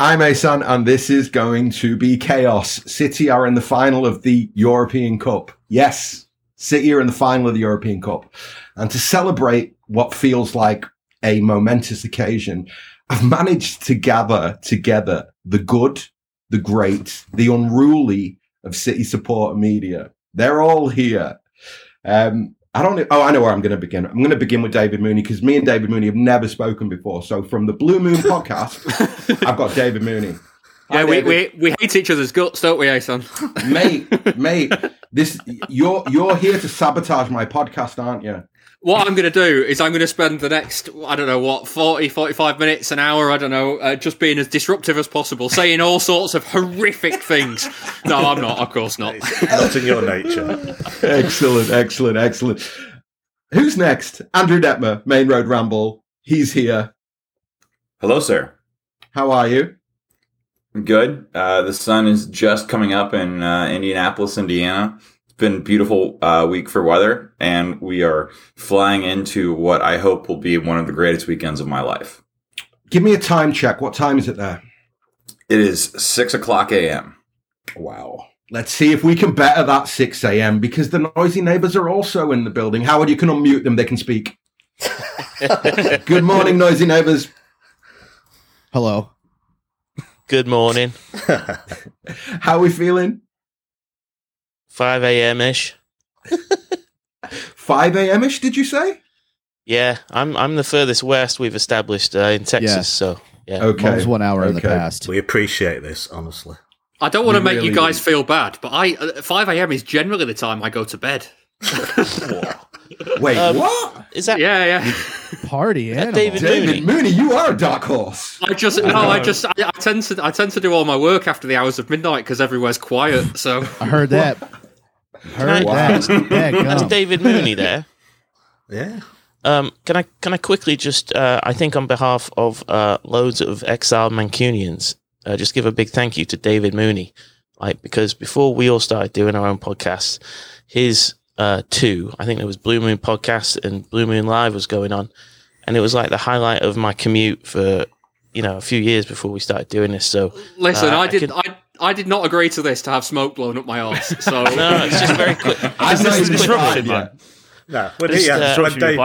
I'm Asan, and this is going to be chaos. City are in the final of the European Cup. Yes, City are in the final of the European Cup. And to celebrate what feels like a momentous occasion, I've managed to gather together the good, the great, the unruly of City support media. They're all here. Um, I don't know. Oh, I know where I'm going to begin. I'm going to begin with David Mooney because me and David Mooney have never spoken before. So from the Blue Moon podcast, I've got David Mooney. Hi, yeah, we, we, we hate each other's guts, don't we, Ason? mate, mate, this you're you're here to sabotage my podcast, aren't you? What I'm going to do is I'm going to spend the next, I don't know what, 40, 45 minutes, an hour, I don't know, uh, just being as disruptive as possible, saying all sorts of horrific things. No, I'm not, of course not. not in your nature. excellent, excellent, excellent. Who's next? Andrew Detmer, Maine Road Ramble. He's here. Hello, sir. How are you? Good. Uh, the sun is just coming up in uh, Indianapolis, Indiana been beautiful uh, week for weather, and we are flying into what I hope will be one of the greatest weekends of my life. Give me a time check. What time is it there? It is six o'clock a.m. Wow. Let's see if we can better that 6 a.m. because the noisy neighbors are also in the building. Howard, you can unmute them. They can speak. Good morning, noisy neighbors. Hello. Good morning. How are we feeling? 5 a.m. ish. 5 a.m. ish, did you say? Yeah, I'm I'm the furthest west we've established uh, in Texas, yeah. so yeah. Okay. was one hour okay. in the past. We appreciate this, honestly. I don't want to make really you guys do. feel bad, but I uh, 5 a.m. is generally the time I go to bed. Wait, um, what? Is that? Yeah, yeah. Party animal. David, David Mooney. Mooney. you are a dark horse. I just no, I just I, I, tend to I tend to do all my work after the hours of midnight because everywhere's quiet. So I heard that. Heard that. That's David Mooney there. Yeah. Um, can I can I quickly just uh, I think on behalf of uh, loads of exiled Mancunians, uh, just give a big thank you to David Mooney, like because before we all started doing our own podcasts, his uh, two I think there was Blue Moon podcast and Blue Moon Live was going on, and it was like the highlight of my commute for you know a few years before we started doing this. So listen, uh, I did I, could, I I did not agree to this to have smoke blown up my arse. So no, it's just very quick. It's just disruption, man. No, when, he, uh, when, Dave,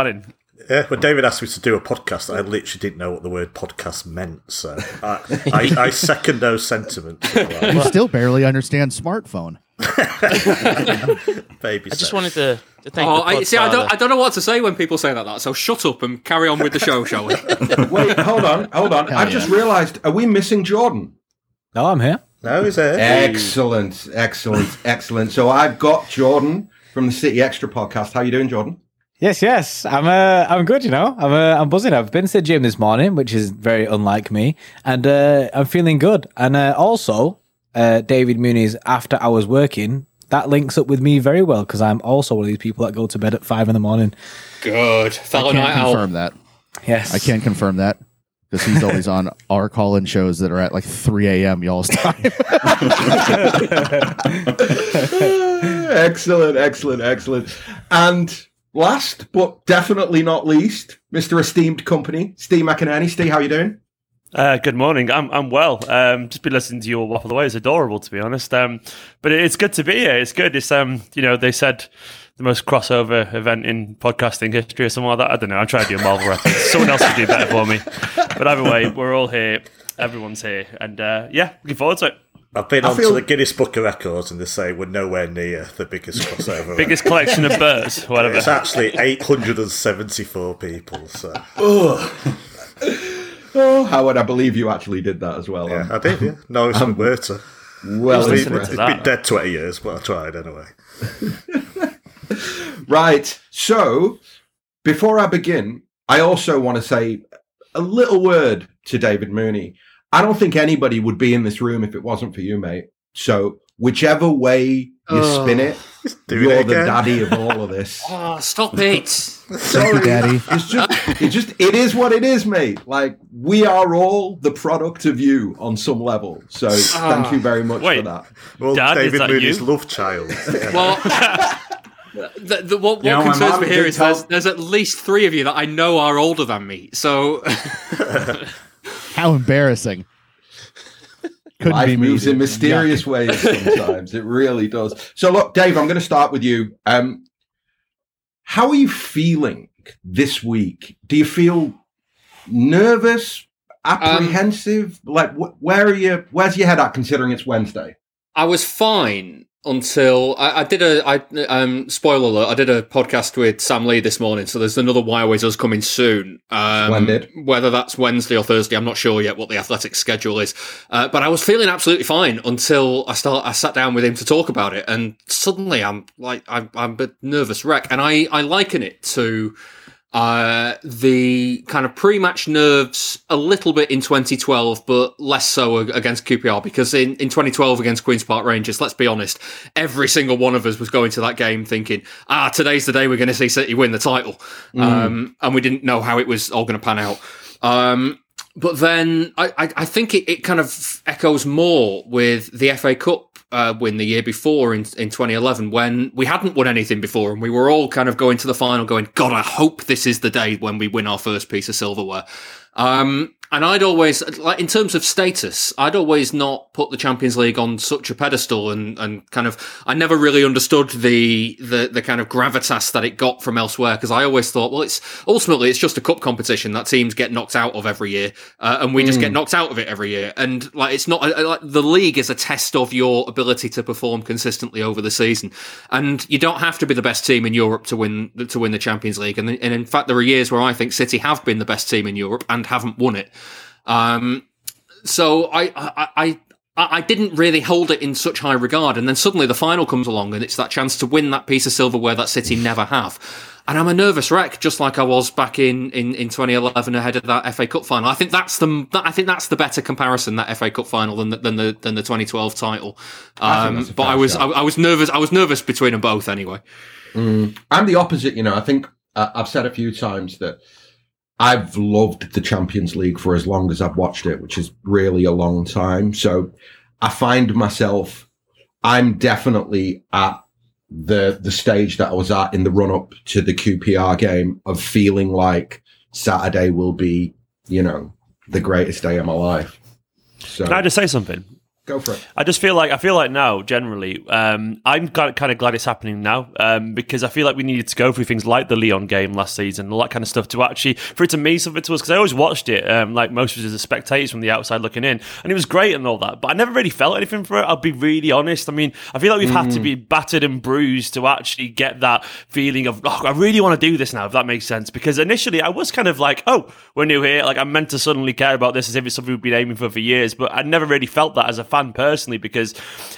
yeah, when David asked me to do a podcast, I literally didn't know what the word podcast meant. So I, I, I second those sentiments. You still barely understand smartphone. Baby. I just wanted to, to thank. Oh, I, see, I don't, I don't know what to say when people say that. that so shut up and carry on with the show, shall we? Wait, hold on, hold on. I've just realised: are we missing Jordan? No, I'm here. No, is it? Excellent, excellent, excellent. So I've got Jordan from the City Extra podcast. How are you doing, Jordan? Yes, yes, I'm uh, I'm good. You know, I'm uh, I'm buzzing. I've been to the gym this morning, which is very unlike me, and uh, I'm feeling good. And uh, also, uh, David Mooney's after hours working that links up with me very well because I'm also one of these people that go to bed at five in the morning. Good, fellow I can't confirm that. Yes, I can confirm that because he's always on our call-in shows that are at like 3 a.m. y'all's time. excellent, excellent, excellent. And last but definitely not least, Mr. Esteemed Company, Steve McInerney. Steve, how you doing? Uh, good morning. I'm I'm well. Um, just been listening to you all waffle away. It's adorable, to be honest. Um, but it's good to be here. It's good. It's um, you know, they said the most crossover event in podcasting history or something like that. I don't know. I'm trying to do a Marvel reference. Someone else could do better for me. But either way, we're all here. Everyone's here, and uh, yeah, looking forward to it. I've been on feel... to the Guinness Book of Records and they say we're nowhere near the biggest crossover. biggest collection of birds, whatever. It's actually 874 people. So. Oh, Howard, I believe you actually did that as well. Yeah, um, I did, yeah. No, it's um, to. Well, it's, been, it's been dead 20 years, but I tried anyway. right. So, before I begin, I also want to say a little word to David Mooney. I don't think anybody would be in this room if it wasn't for you, mate. So, whichever way you oh, spin it, you're it the daddy of all of this. oh, stop it! Sorry, daddy. It's just, it just, it is what it is, mate. Like we are all the product of you on some level. So, thank you very much Wait, for that. Well, Dad, David Mooney's you? love child. well. The, the, what, what know, concerns me here is there's, there's, at least three of you that I know are older than me. So, how embarrassing! Could Life moves in mysterious ways sometimes. it really does. So look, Dave, I'm going to start with you. Um, how are you feeling this week? Do you feel nervous, apprehensive? Um, like, wh- where are you? Where's your head at? Considering it's Wednesday. I was fine until I, I, did a I um spoiler alert I did a podcast with Sam Lee this morning so there's another Why Always Us coming soon um Splendid. whether that's Wednesday or Thursday I'm not sure yet what the athletic schedule is uh, but I was feeling absolutely fine until I start I sat down with him to talk about it and suddenly I'm like I'm, I'm a nervous wreck and I I liken it to uh, the kind of pre-match nerves a little bit in 2012, but less so against QPR because in, in 2012 against Queen's Park Rangers, let's be honest, every single one of us was going to that game thinking, ah, today's the day we're going to see City win the title. Mm. Um, and we didn't know how it was all going to pan out. Um, but then I, I, I think it, it kind of echoes more with the FA Cup uh, win the year before in, in 2011 when we hadn't won anything before and we were all kind of going to the final going, God, I hope this is the day when we win our first piece of silverware. Um, and I'd always, like, in terms of status, I'd always not put the Champions League on such a pedestal and, and kind of, I never really understood the, the, the kind of gravitas that it got from elsewhere. Cause I always thought, well, it's ultimately, it's just a cup competition that teams get knocked out of every year. Uh, and we mm. just get mm. knocked out of it every year. And like, it's not, like, the league is a test of your ability to perform consistently over the season. And you don't have to be the best team in Europe to win, to win the Champions League. And, and in fact, there are years where I think City have been the best team in Europe and haven't won it. Um, so I, I, I, I didn't really hold it in such high regard. And then suddenly the final comes along and it's that chance to win that piece of silverware that City never have. And I'm a nervous wreck, just like I was back in, in, in 2011 ahead of that FA Cup final. I think that's the I think that's the better comparison that FA Cup final than the, than the than the 2012 title. Um, I but I was I, I, was nervous. I was nervous between them both anyway. Mm. I'm the opposite. You know, I think uh, I've said a few times that I've loved the Champions League for as long as I've watched it, which is really a long time. So I find myself, I'm definitely at the the stage that I was at in the run up to the QPR game of feeling like Saturday will be, you know, the greatest day of my life. So Can I just say something? Go for it. I just feel like I feel like now generally um, I'm kind of glad it's happening now um, because I feel like we needed to go through things like the Lyon game last season, and all that kind of stuff to actually for it to mean something to us because I always watched it um, like most of us as spectators from the outside looking in, and it was great and all that, but I never really felt anything for it. I'll be really honest. I mean, I feel like we've mm. had to mm. be battered and bruised to actually get that feeling of oh, I really want to do this now, if that makes sense. Because initially I was kind of like, oh, we're new here, like I'm meant to suddenly care about this as if it's something we've been aiming for for years, but I never really felt that as a fan personally because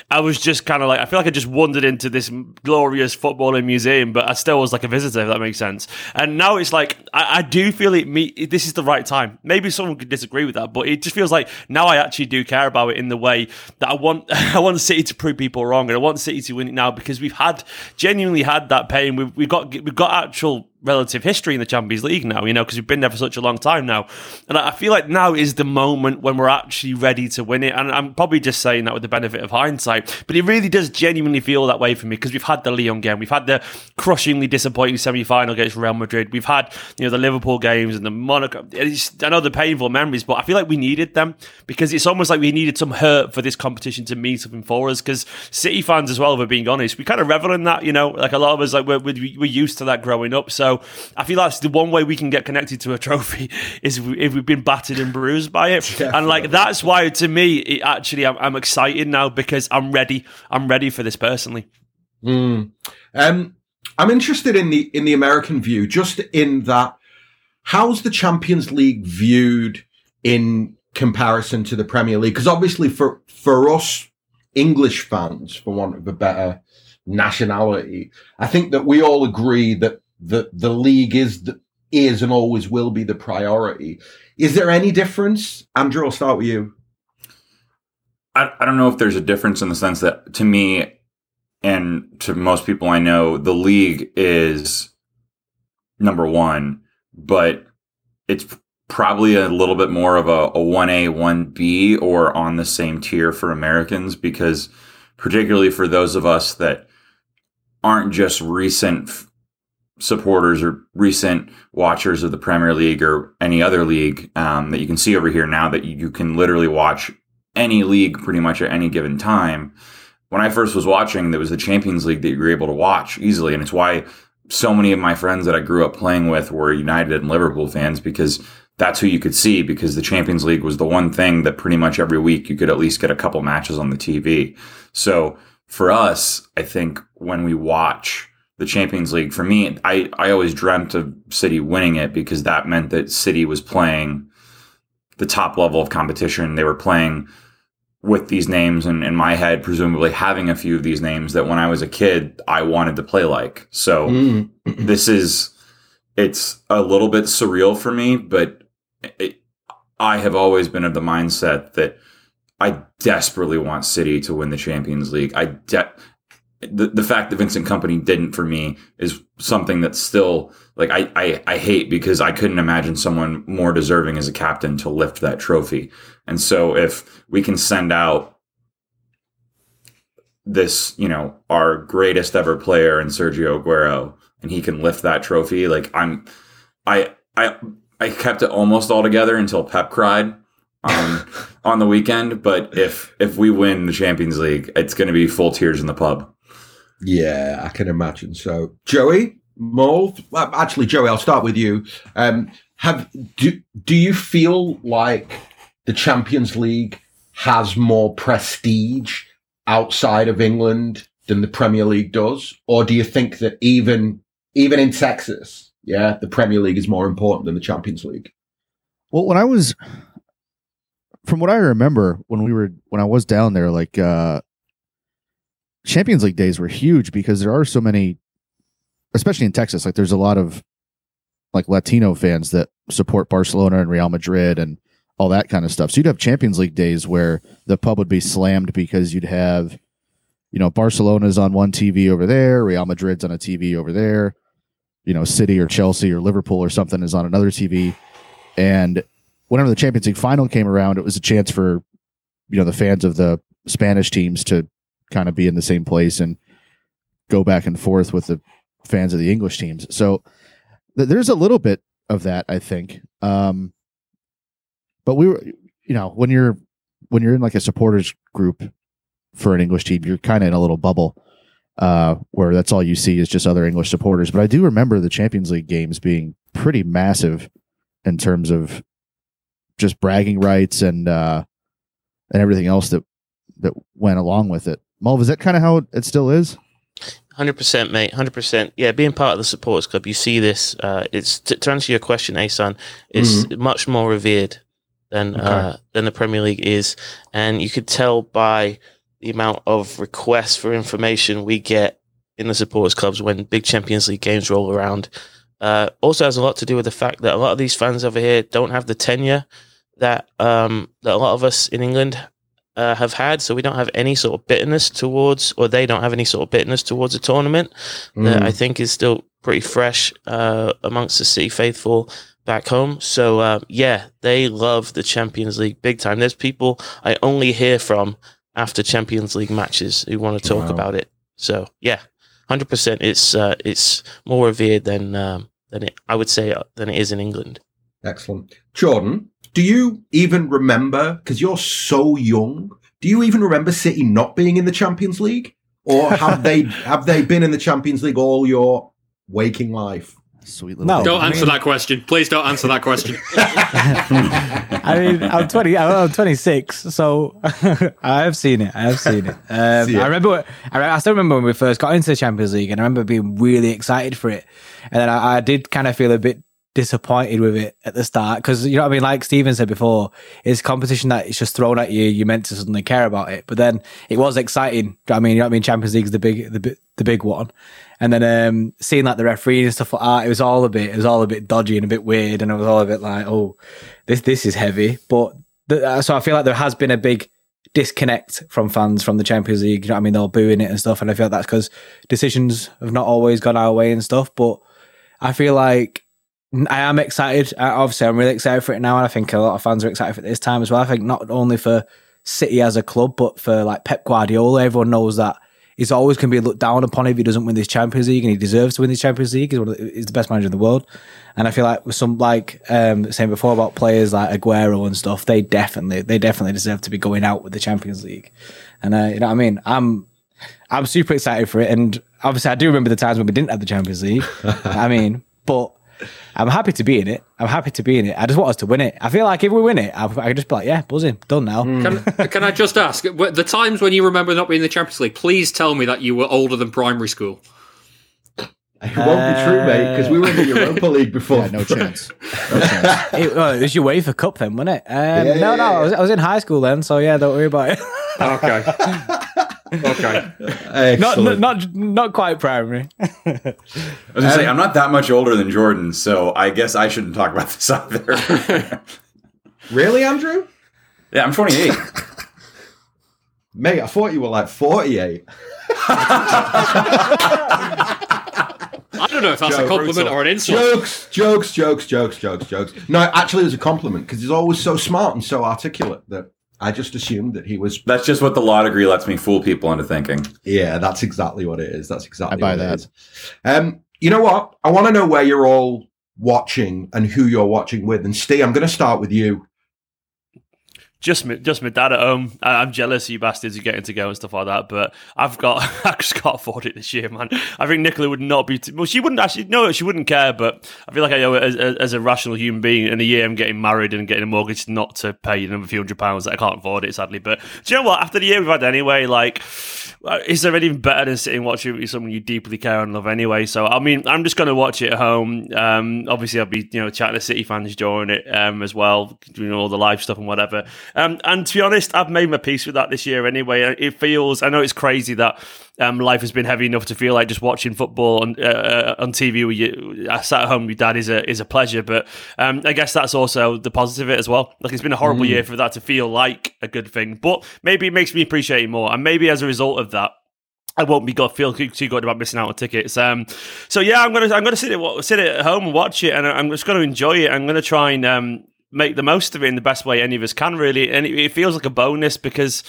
I was just kind of like I feel like I just wandered into this glorious footballing museum, but I still was like a visitor, if that makes sense. And now it's like I, I do feel it. Me, this is the right time. Maybe someone could disagree with that, but it just feels like now I actually do care about it in the way that I want. I want City to prove people wrong, and I want City to win it now because we've had genuinely had that pain. We've, we've got we've got actual relative history in the Champions League now, you know, because we've been there for such a long time now. And I feel like now is the moment when we're actually ready to win it. And I'm probably just saying that with the benefit of hindsight, but it really does genuinely feel that way for me because we've had the Lyon game, we've had the crushingly disappointing semi final against Real Madrid, we've had, you know, the Liverpool games and the Monaco. It's, I know the painful memories, but I feel like we needed them because it's almost like we needed some hurt for this competition to mean something for us. Because City fans, as well, if we're being honest, we kind of revel in that, you know, like a lot of us, like we're, we're used to that growing up. So, I feel that's the one way we can get connected to a trophy is if we've been battered and bruised by it. Definitely. And like that's why to me, it actually, I'm, I'm, excited now because I'm ready. I'm ready for this personally. Mm. Um, I'm interested in the in the American view, just in that. How's the Champions League viewed in comparison to the Premier League? Because obviously, for for us English fans, for want of a better nationality, I think that we all agree that the the league is the, is and always will be the priority. Is there any difference? Andrew, I'll start with you. I, I don't know if there's a difference in the sense that to me and to most people I know, the league is number one, but it's probably a little bit more of a, a 1A, 1B or on the same tier for Americans because particularly for those of us that aren't just recent supporters or recent watchers of the Premier League or any other league um, that you can see over here now that you, can literally watch any league pretty much at any given time. When I first was watching, there was the Champions League that you were able to watch easily, and it's why so many of my friends that I grew up playing with were United and Liverpool fans because that's who you could see because the Champions League was the one thing that pretty much every week you could at least get a couple matches on the TV. So for us, I think when we watch the Champions League, for me, I, I always dreamt of City winning it because that meant that City was playing the top level of competition. They were playing with these names and in my head, presumably having a few of these names that when I was a kid, I wanted to play like. So mm. this is, it's a little bit surreal for me, but it, I have always been of the mindset that I desperately want City to win the Champions League. I de- the, the fact that Vincent Kompany didn't for me is something that's still like I, I I hate because I couldn't imagine someone more deserving as a captain to lift that trophy. And so if we can send out this, you know, our greatest ever player in Sergio Aguero and he can lift that trophy, like I'm I I I kept it almost all together until Pep cried um, on the weekend. But if if we win the Champions League, it's going to be full tears in the pub. Yeah, I can imagine. So, Joey Mold. Well, actually, Joey, I'll start with you. Um, have do do you feel like the Champions League has more prestige outside of England than the Premier League does, or do you think that even even in Texas, yeah, the Premier League is more important than the Champions League? Well, when I was, from what I remember, when we were when I was down there, like uh Champions League days were huge because there are so many, especially in Texas. Like there's a lot of like Latino fans that support Barcelona and Real Madrid and all that kind of stuff. So you'd have Champions League days where the pub would be slammed because you'd have, you know, Barcelona's on one TV over there, Real Madrid's on a TV over there, you know, City or Chelsea or Liverpool or something is on another TV. And whenever the Champions League final came around, it was a chance for, you know, the fans of the Spanish teams to kind of be in the same place and go back and forth with the fans of the English teams. So th- there's a little bit of that, I think. Um, but we were, you know, when you're when you're in like a supporters group for an English team, you're kind of in a little bubble uh, where that's all you see is just other English supporters. But I do remember the Champions League games being pretty massive in terms of just bragging rights and uh, and everything else that that went along with it. Mulv, is that kind of how it still is? Hundred percent, mate. Hundred percent. Yeah, being part of the supporters club, you see this. Uh, it's to, to, answer your question, Asan, is mm-hmm. much more revered than okay. uh, than the Premier League is, and you could tell by the amount of requests for information we get in the supporters clubs when big Champions League games roll around. Uh, also has a lot to do with the fact that a lot of these fans over here don't have the tenure that um, that a lot of us in England uh, have had. So we don't have any sort of bitterness towards, or they don't have any sort of bitterness towards a tournament mm. that I think is still pretty fresh uh, amongst the City faithful back home. So uh, yeah, they love the Champions League big time. There's people I only hear from after Champions League matches who want to talk wow. about it. So yeah, hundred percent. It's uh, it's more revered than um, than it I would say uh, than it is in England. Excellent, Jordan do you even remember? Because you're so young. Do you even remember City not being in the Champions League, or have they have they been in the Champions League all your waking life? Sweet little. No, don't I answer mean, that question. Please don't answer that question. I mean, I'm 20. I'm 26, so I have seen it. I have seen it. Um, See it. I remember. I, still remember when we first got into the Champions League, and I remember being really excited for it. And then I, I did kind of feel a bit disappointed with it at the start because you know what I mean. Like Steven said before, it's competition that it's just thrown at you. You're meant to suddenly care about it, but then it was exciting. You know I mean, you know what I mean. Champions League's the big, the the big one, and then um, seeing like the referee and stuff like that, it was all a bit, it was all a bit dodgy and a bit weird, and it was all a bit like, oh, this this is heavy. But the, uh, so I feel like there has been a big disconnect from fans from the Champions League. You know what I mean? They're booing it and stuff, and I feel like that's because decisions have not always gone our way and stuff. But I feel like I am excited. Obviously, I'm really excited for it now, and I think a lot of fans are excited for this time as well. I think not only for City as a club, but for like Pep Guardiola. Everyone knows that he's always going to be looked down upon if he doesn't win this Champions League, and he deserves to win this Champions League. He's, the, he's the best manager in the world, and I feel like with some like um, saying before about players like Aguero and stuff, they definitely they definitely deserve to be going out with the Champions League, and uh, you know what I mean. I'm I'm super excited for it, and obviously I do remember the times when we didn't have the Champions League. I mean, but I'm happy to be in it. I'm happy to be in it. I just want us to win it. I feel like if we win it, I, I could just be like, yeah, buzzing, done now. Mm. Can, can I just ask, the times when you remember not being in the Champions League, please tell me that you were older than primary school. It won't be true, mate, because we were in the Europa League before. Yeah, no chance. No chance. it, well, it was your UEFA Cup then, wasn't it? Um, yeah, no, yeah, no, yeah. I, was, I was in high school then, so yeah, don't worry about it. okay. okay. Not, not, not not quite primary. I was gonna say I'm not that much older than Jordan, so I guess I shouldn't talk about this either. really, Andrew? Yeah, I'm 28. Mate, I thought you were like 48. I don't know if that's Joke, a compliment or an insult. Jokes, jokes, jokes, jokes, jokes, jokes. No, actually, it was a compliment because he's always so smart and so articulate that I just assumed that he was. That's just what the law degree lets me fool people into thinking. Yeah, that's exactly what it is. That's exactly I buy that. Um, you know what? I want to know where you're all watching and who you're watching with. And Steve, I'm going to start with you just my, just my dad at home. I'm jealous you bastards are getting to go and stuff like that. But I've got, I just can't afford it this year, man. I think Nicola would not be. Too, well, she wouldn't actually. No, she wouldn't care. But I feel like I owe as, as, a rational human being in a year I'm getting married and getting a mortgage not to pay another few hundred pounds that I can't afford it sadly. But do you know what? After the year we've had anyway, like, uh, is there anything better than sitting watching with someone you deeply care and love anyway? So I mean, I'm just going to watch it at home. Um, obviously, I'll be you know chatting to City fans during it um, as well, doing all the live stuff and whatever. Um, and to be honest I've made my peace with that this year anyway. It feels, I know it's crazy that um, life has been heavy enough to feel like just watching football on uh, uh on TV with you, I sat at home with dad is a is a pleasure. But um, I guess that's also the positive of it as well. Like it's been a horrible mm. year for that to feel like a good thing, but maybe it makes me appreciate it more. And maybe as a result of that, I won't be feel too good about missing out on tickets. Um, so yeah, I'm gonna I'm gonna sit it sit it at home and watch it, and I'm just gonna enjoy it. I'm gonna try and um, make the most of it in the best way any of us can, really. And it, it feels like a bonus because,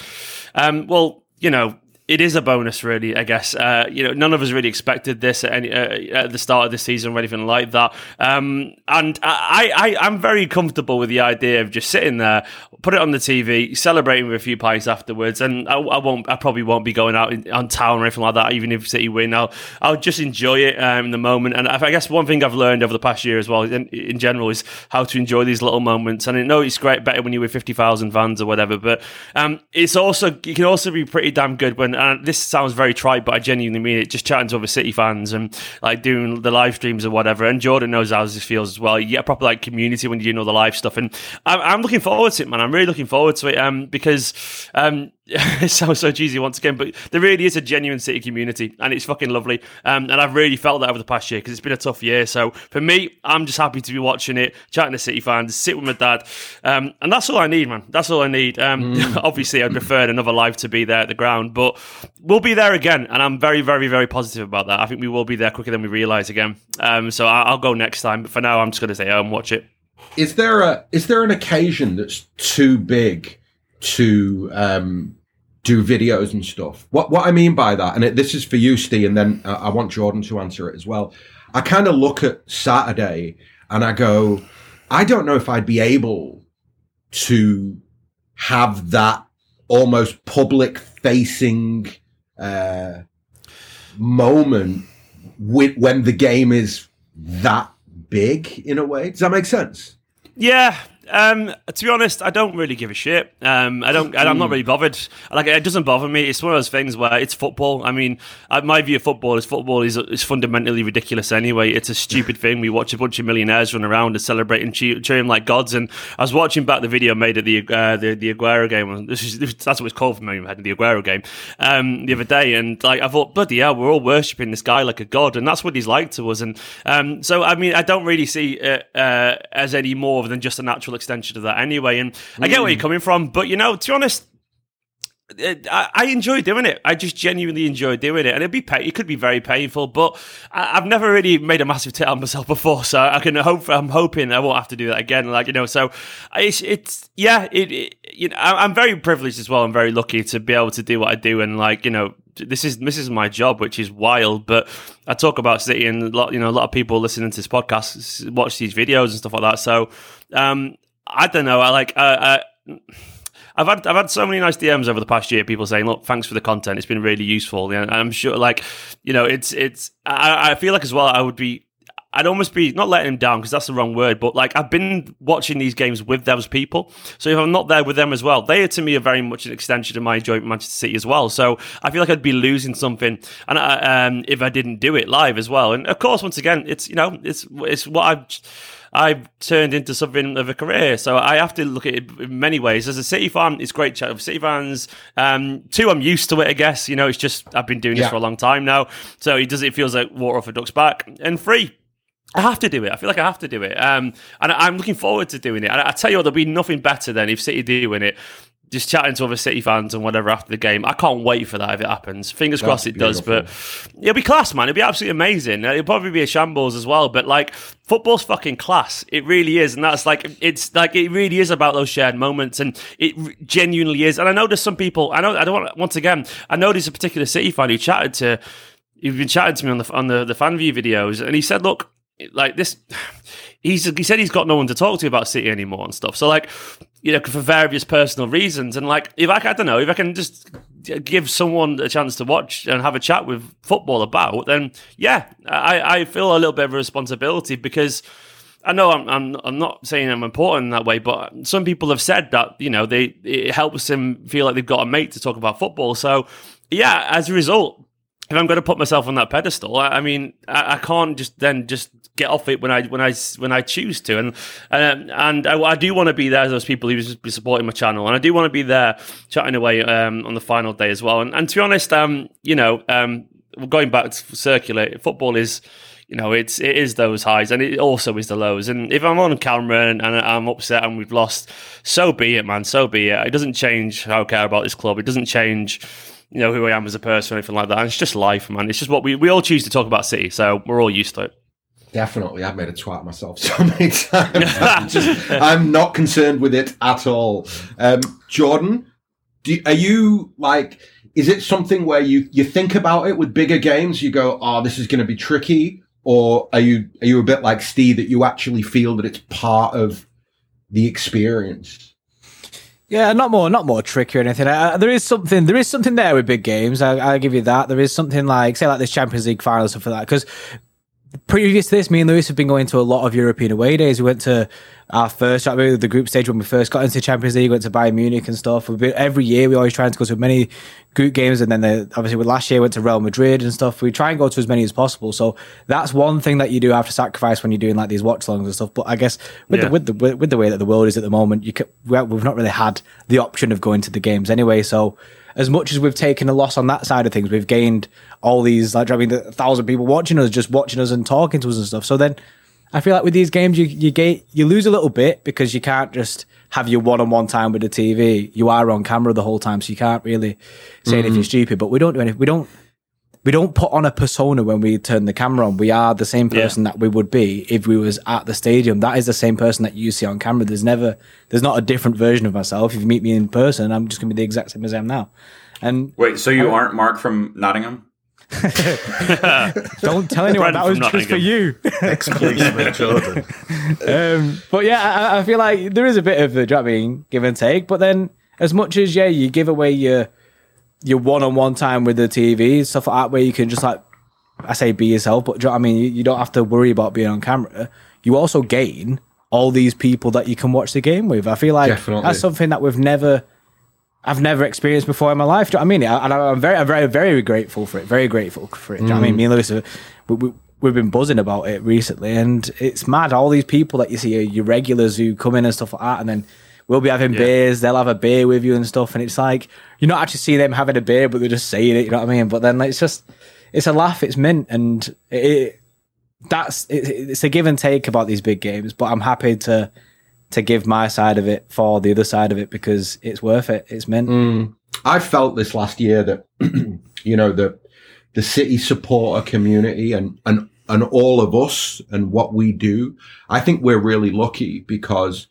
um, well, you know, it is a bonus, really. I guess uh, you know none of us really expected this at, any, uh, at the start of the season or anything like that. Um, and I, I, I'm very comfortable with the idea of just sitting there, put it on the TV, celebrating with a few pints afterwards, and I, I won't, I probably won't be going out in, on town or anything like that. Even if City win, I'll, I'll just enjoy it um, in the moment. And I guess one thing I've learned over the past year as well, in, in general, is how to enjoy these little moments. And I know it's great, better when you're with fifty thousand fans or whatever, but um, it's also it can also be pretty damn good when and this sounds very trite, but I genuinely mean it. Just chatting to other City fans and like doing the live streams or whatever. And Jordan knows how this feels as well. You get a proper like community when you do all the live stuff, and I'm, I'm looking forward to it, man. I'm really looking forward to it um, because um, it sounds so cheesy once again, but there really is a genuine City community, and it's fucking lovely. Um, and I've really felt that over the past year because it's been a tough year. So for me, I'm just happy to be watching it, chatting to City fans, sit with my dad, um, and that's all I need, man. That's all I need. Um, mm. obviously, I'd prefer another life to be there at the ground, but we'll be there again, and I'm very, very, very positive about that. I think we will be there quicker than we realise again. Um, so I'll go next time, but for now, I'm just going to stay home and watch it. Is there a is there an occasion that's too big? To um, do videos and stuff. What what I mean by that, and it, this is for you, Steve, and then uh, I want Jordan to answer it as well. I kind of look at Saturday and I go, I don't know if I'd be able to have that almost public facing uh, moment with, when the game is that big in a way. Does that make sense? Yeah, um, to be honest, I don't really give a shit. Um, I don't. I'm not really bothered. Like it doesn't bother me. It's one of those things where it's football. I mean, uh, my view of football is football is is fundamentally ridiculous anyway. It's a stupid thing. We watch a bunch of millionaires run around and celebrate and cheer, cheering like gods. And I was watching back the video made at the uh, the, the Aguero game. This is that's what it's called for me. Had the Aguero game um, the other day, and like I thought, bloody hell, we're all worshiping this guy like a god, and that's what he's like to us. And um, so I mean, I don't really see it uh, as any more than just a natural extension of that anyway. And I get where you're mm. coming from, but you know, to be honest, I, I enjoy doing it. I just genuinely enjoy doing it, and it'd be pay- it could be very painful. But I, have never really made a massive tit on myself before, so I can hope. I'm hoping I won't have to do that again. Like you know, so it's it's yeah. It, it you know, I'm very privileged as well. I'm very lucky to be able to do what I do, and like you know, this is this is my job, which is wild. But I talk about City, and a lot, you know, a lot of people listening to this podcast watch these videos and stuff like that. So um, I don't know. I like. Uh, uh, I've had I've had so many nice DMs over the past year. People saying, "Look, thanks for the content. It's been really useful." And I'm sure, like, you know, it's it's. I, I feel like as well. I would be I'd almost be not letting him down because that's the wrong word, but like I've been watching these games with those people. So if I'm not there with them as well, they are to me are very much an extension of my enjoyment Manchester City as well. So I feel like I'd be losing something, and I, um, if I didn't do it live as well. And of course, once again, it's you know it's it's what I've. I've turned into something of a career. So I have to look at it in many ways. As a City fan, it's great chat with City fans. Um, two, I'm used to it, I guess. You know, it's just, I've been doing this for a long time now. So it does, it feels like water off a duck's back. And three, I have to do it. I feel like I have to do it. Um, and I'm looking forward to doing it. And I, tell you what, there'll be nothing better than if City do win it. Just chatting to other City fans and whatever after the game. I can't wait for that if it happens. Fingers That's crossed it beautiful. does. But it'll be class, man. It'll be absolutely amazing. It'll probably be a shambles as well. But like football's fucking class. It really is. And that's like it's like it really is about those shared moments. And it genuinely is. And I know there's some people. I know. I don't want. Once again, I know there's a particular City fan who chatted to. You've been chatting to me on the on the, the fan view videos, and he said, "Look, like this he's he said he's got no one to talk to about city anymore and stuff so like you know for various personal reasons and like if i, I don't know if i can just give someone a chance to watch and have a chat with football about then yeah i i feel a little bit of a responsibility because I know I'm, I'm I'm not saying I'm important in that way, but some people have said that you know they it helps them feel like they've got a mate to talk about football. So yeah, as a result, if I'm going to put myself on that pedestal, I, I mean, I, I, can't just then just get off it when I when I when I choose to, and um, and I, I, do want to be there those people who be supporting my channel, and I do want to be there chatting away um, on the final day as well. And, and to be honest, um, you know, um, going back to circulate, football is you know, it's it is those highs and it also is the lows. And if I'm on camera and, and, I'm upset and we've lost, so be it, man. So be it. It doesn't change how I care about this club. It doesn't change you know, who I am as a person or anything like that. And it's just life, man. It's just what we, we all choose to talk about City, so we're all used to it. Definitely. I've made a twat myself so many times. I'm, just, I'm not concerned with it at all. Um, Jordan, do, are you like, is it something where you, you think about it with bigger games? You go, oh, this is going to be tricky. Or are you, are you a bit like Steve that you actually feel that it's part of the experience? Yeah, not more, not more tricky or anything. Uh, there is something, there is something there with big games. I, will give you that. There is something like, say, like this Champions League final stuff like that. Because previous to this, me and Lewis have been going to a lot of European away days. We went to our first, I the group stage when we first got into Champions League, went to Bayern Munich and stuff. We've been, every year, we always try to go to as many group games. And then the, obviously, with last year, went to Real Madrid and stuff. We try and go to as many as possible. So that's one thing that you do have to sacrifice when you're doing like these watch longs and stuff. But I guess with yeah. the with the with the way that the world is at the moment, you can, we've not really had the option of going to the games anyway. So as much as we've taken a loss on that side of things, we've gained all these like I mean, a thousand people watching us, just watching us and talking to us and stuff. So then I feel like with these games, you you get you lose a little bit because you can't just have your one on one time with the TV. You are on camera the whole time, so you can't really say mm-hmm. anything stupid. But we don't do anything. We don't we don't put on a persona when we turn the camera on. We are the same person yeah. that we would be if we was at the stadium. That is the same person that you see on camera. There's never there's not a different version of myself. If you meet me in person, I'm just gonna be the exact same as I am now. And wait, so you I, aren't Mark from Nottingham? Don't tell anyone that was just for you. Ex-policeman Jordan. Um, but yeah, I, I, feel like there is a bit of a I mean, give and take. But then, as much as yeah, you give away your your one-on-one time with the TV stuff like that, where you can just like I say be yourself. But you know I mean, you, you don't have to worry about being on camera. You also gain all these people that you can watch the game with. I feel like Definitely. that's something that we've never I've never experienced before in my life. Do you know what I mean? And I'm very, I'm very, very grateful for it. Very grateful for it. Do you know what I mean? Mm. Me and Lewis, we, we, we've been buzzing about it recently, and it's mad. All these people that you see, your regulars who come in and stuff like that, and then we'll be having yeah. beers. They'll have a beer with you and stuff, and it's like you're not actually seeing them having a beer, but they're just saying it. You know what I mean? But then like, it's just, it's a laugh. It's mint, and it, it that's it, it's a give and take about these big games. But I'm happy to to give my side of it for the other side of it because it's worth it. It's meant. Mm. I felt this last year that you know the the city supporter community and and and all of us and what we do. I think we're really lucky because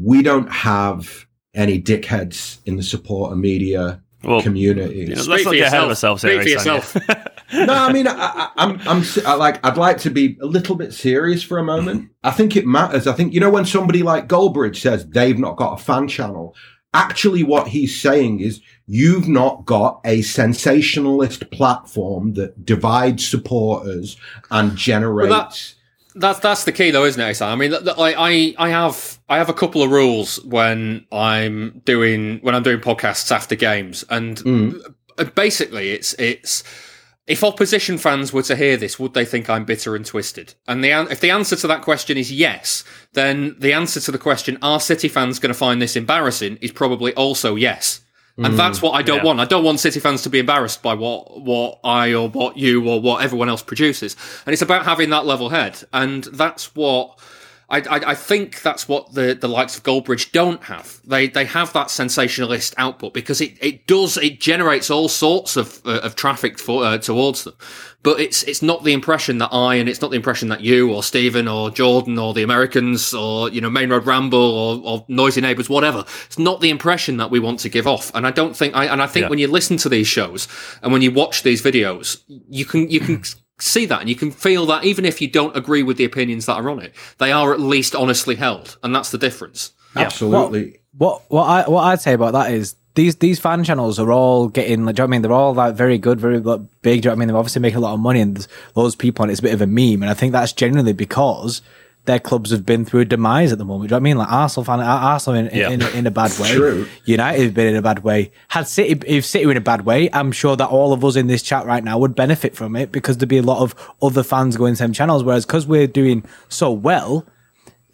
we don't have any dickheads in the supporter media well, community. You know, let's not get ahead of ourselves here. For yourself. no, I mean, I, am I'm, I'm I like, I'd like to be a little bit serious for a moment. I think it matters. I think you know when somebody like Goldbridge says they've not got a fan channel. Actually, what he's saying is you've not got a sensationalist platform that divides supporters and generates. That's that's the key, though, isn't it? I mean, I, I I have I have a couple of rules when I'm doing when I'm doing podcasts after games, and mm. basically, it's it's if opposition fans were to hear this, would they think I'm bitter and twisted? And the if the answer to that question is yes, then the answer to the question, are City fans going to find this embarrassing, is probably also yes. And mm, that's what I don't yeah. want. I don't want City fans to be embarrassed by what what I or what you or what everyone else produces. And it's about having that level head. And that's what I, I, I, think that's what the, the likes of Goldbridge don't have. They they have that sensationalist output because it, it does it generates all sorts of uh, of traffic for uh, towards them, but it's it's not the impression that I and it's not the impression that you or Stephen or Jordan or the Americans or you know Maine Road Ramble or, or Noisy Neighbours whatever. It's not the impression that we want to give off. And I don't think I and I think yeah. when you listen to these shows and when you watch these videos, you can you can see that and you can feel that even if you don't agree with the opinions that are on it, they are at least honestly held, and that's the difference. Absolutely. What what, what I what I'd say about that is these these fan channels are all getting like, do you know I mean? They're all like very good, very like, big. Do you know I mean? They're obviously making a lot of money, and there's those people, and it's a bit of a meme. And I think that's generally because their clubs have been through a demise at the moment. Do you know what I mean? Like Arsenal fan, Arsenal in, yeah. in, in, in, a bad way. True. United have been in a bad way. Had City, if City were in a bad way, I'm sure that all of us in this chat right now would benefit from it because there'd be a lot of other fans going to same channels. Whereas because we're doing so well,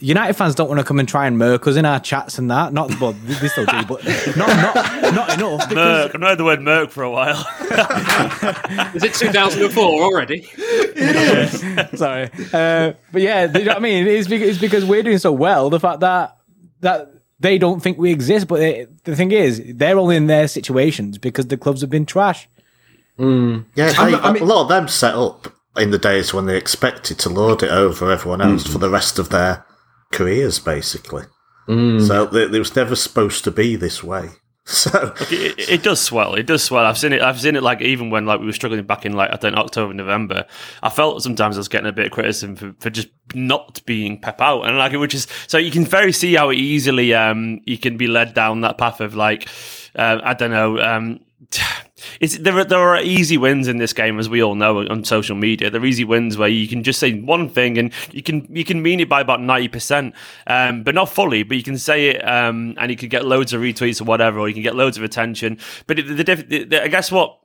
United fans don't want to come and try and murk us in our chats and that. Not well, they still do, but not not not enough. Because... Merc. I've heard the word merc for a while. Is it 2004 already? It is. Sorry, uh, but yeah, you know what I mean. It's because, it's because we're doing so well. The fact that that they don't think we exist, but they, the thing is, they're all in their situations because the clubs have been trash. Mm. Yeah, they, I mean, a lot of them set up in the days when they expected to lord it over everyone else mm. for the rest of their careers, basically. Mm. So it, was never supposed to be this way. So it, it, does swell. It does swell. I've seen it. I've seen it like even when like we were struggling back in like I think October, November. I felt sometimes I was getting a bit of criticism for, for just not being pep out and like it which is so you can very see how easily um you can be led down that path of like uh, I don't know um it's there are, there are easy wins in this game as we all know on social media there are easy wins where you can just say one thing and you can you can mean it by about 90% um, but not fully but you can say it um, and you can get loads of retweets or whatever or you can get loads of attention but the, the, the, the I guess what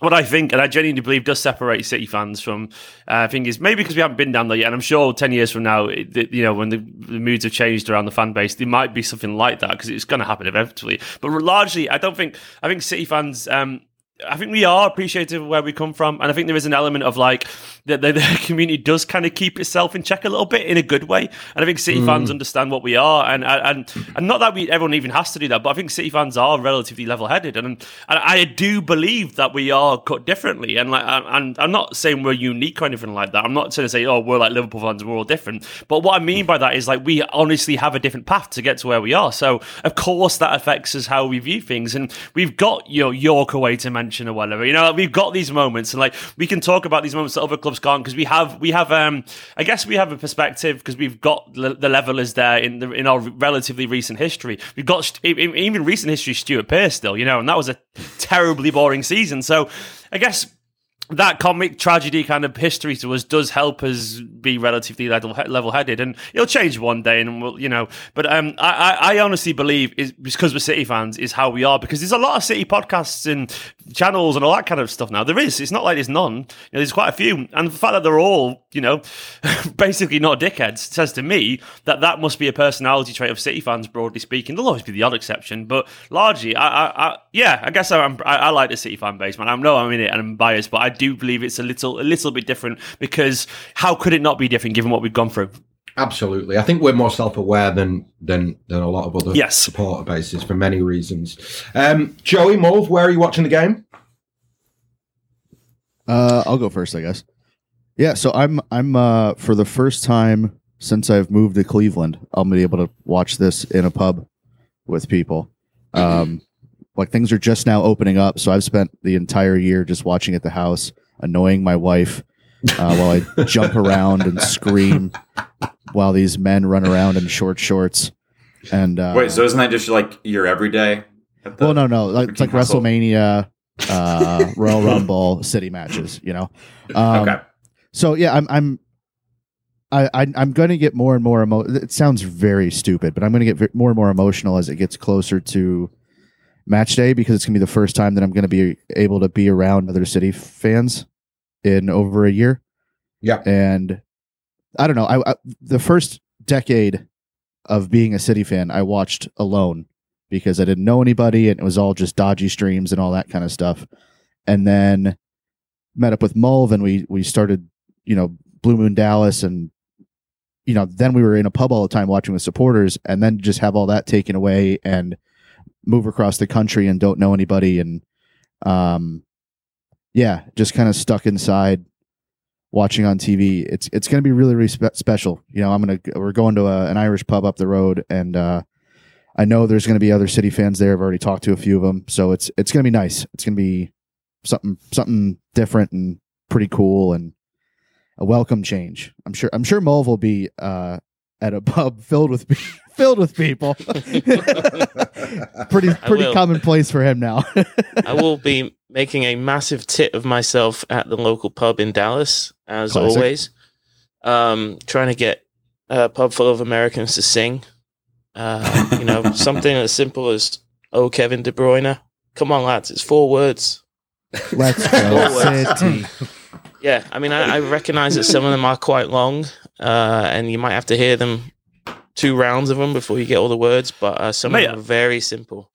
what I think, and I genuinely believe, does separate City fans from uh, thing is maybe because we haven't been down there yet, and I'm sure ten years from now, it, you know, when the, the, moods have changed around the fan base, there might be something like that because it's going to happen eventually. But largely, I don't think. I think City fans. Um, I think we are appreciative of where we come from, and I think there is an element of like that the, the, community does kind of keep itself in check a little bit in a good way. And I think City mm. fans understand what we are, and and and not that we everyone even has to do that, but I think City fans are relatively level headed, and and I do believe that we are cut differently. And like, and I'm not saying we're unique or anything like that. I'm not trying to say oh we're like Liverpool fans, we're all different. But what I mean by that is like we honestly have a different path to get to where we are. So of course that affects us how we view things, and we've got you know York away to mention or whatever. You know, we've got these moments, and like we can talk about these moments that other clubs can't because we have we have um I guess we have a perspective because we've got the, the level is there in the in our relatively recent history. We've got even recent history Stuart Pearce still, you know, and that was a terribly boring season. So I guess that comic tragedy kind of history to us does help us be relatively level headed, and it'll change one day, and we'll, you know. But um, I, I honestly believe is because we're City fans is how we are because there's a lot of City podcasts and channels and all that kind of stuff now. There is. It's not like there's none. You know, there's quite a few, and the fact that they're all, you know, basically not dickheads says to me that that must be a personality trait of City fans, broadly speaking. There'll always be the odd exception, but largely, I, I, I yeah, I guess I'm, I, I, like the City fan base, man. I know I'm in it and I'm biased, but I do believe it's a little, a little bit different because how could it not be different given what we've gone through? Absolutely, I think we're more self-aware than than than a lot of other yes. supporter bases for many reasons. Um, Joey Mulv, where are you watching the game? Uh, I'll go first, I guess. Yeah, so I'm I'm uh, for the first time since I've moved to Cleveland, I'll be able to watch this in a pub with people. Um, like things are just now opening up. So I've spent the entire year just watching at the house, annoying my wife uh, while I jump around and scream while these men run around in short shorts. And uh, wait, so isn't that just like your everyday? Well, no, no, like, it's like hustle? WrestleMania, uh, Royal Rumble, city matches. You know. Um, okay. So yeah, I'm I'm I, I am going to get more and more emo. It sounds very stupid, but I'm going to get more and more emotional as it gets closer to match day because it's going to be the first time that I'm going to be able to be around other city fans in over a year. Yeah, and I don't know. I, I the first decade of being a city fan, I watched alone because I didn't know anybody and it was all just dodgy streams and all that kind of stuff. And then met up with Mulv and we we started, you know, Blue Moon Dallas and you know, then we were in a pub all the time watching with supporters, and then just have all that taken away and move across the country and don't know anybody, and um, yeah, just kind of stuck inside watching on TV. It's it's going to be really really spe- special. You know, I'm gonna we're going to a, an Irish pub up the road, and uh, I know there's going to be other city fans there. I've already talked to a few of them, so it's it's going to be nice. It's going to be something something different and pretty cool and a welcome change. I'm sure. I'm sure Mulv will be uh, at a pub filled with filled with people. pretty pretty commonplace for him now. I will be making a massive tit of myself at the local pub in Dallas, as Classic. always. Um, trying to get a pub full of Americans to sing. Uh, you know, something as simple as "Oh, Kevin De Bruyne." Come on, lads! It's four words. Let's go, City. Yeah, I mean, I, I recognize that some of them are quite long, uh, and you might have to hear them two rounds of them before you get all the words. But uh, some Mate, of them are very simple.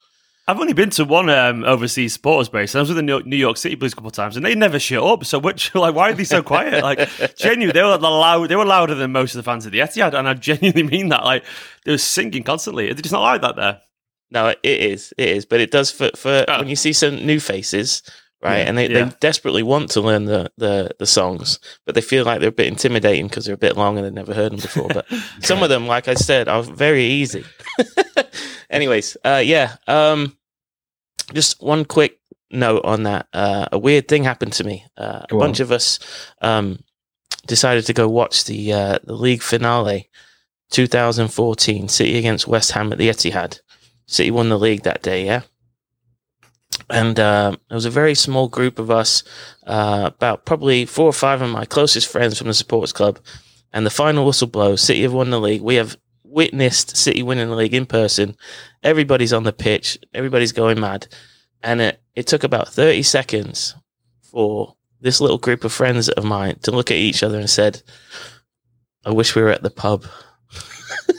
I've only been to one um, overseas supporters base. I was with the New York City Blues a couple of times, and they never shut up. So, which like, why are they so quiet? Like, genuinely, they were loud. They were louder than most of the fans of the Etihad, and I genuinely mean that. Like, they were singing constantly. It's just not like that there. No, it is. It is, but it does for for oh. when you see some new faces right? Yeah, and they, yeah. they desperately want to learn the, the, the songs, but they feel like they're a bit intimidating because they're a bit long and they've never heard them before. But some of them, like I said, are very easy. Anyways, uh, yeah. Um, just one quick note on that. Uh, a weird thing happened to me. Uh, a bunch on. of us um, decided to go watch the uh, the league finale, 2014, City against West Ham at the Etihad. City won the league that day, yeah and uh, it was a very small group of us, uh, about probably four or five of my closest friends from the supporters club. And the final whistle blows. City have won the league. We have witnessed City winning the league in person. Everybody's on the pitch. Everybody's going mad. And it, it took about 30 seconds for this little group of friends of mine to look at each other and said, I wish we were at the pub.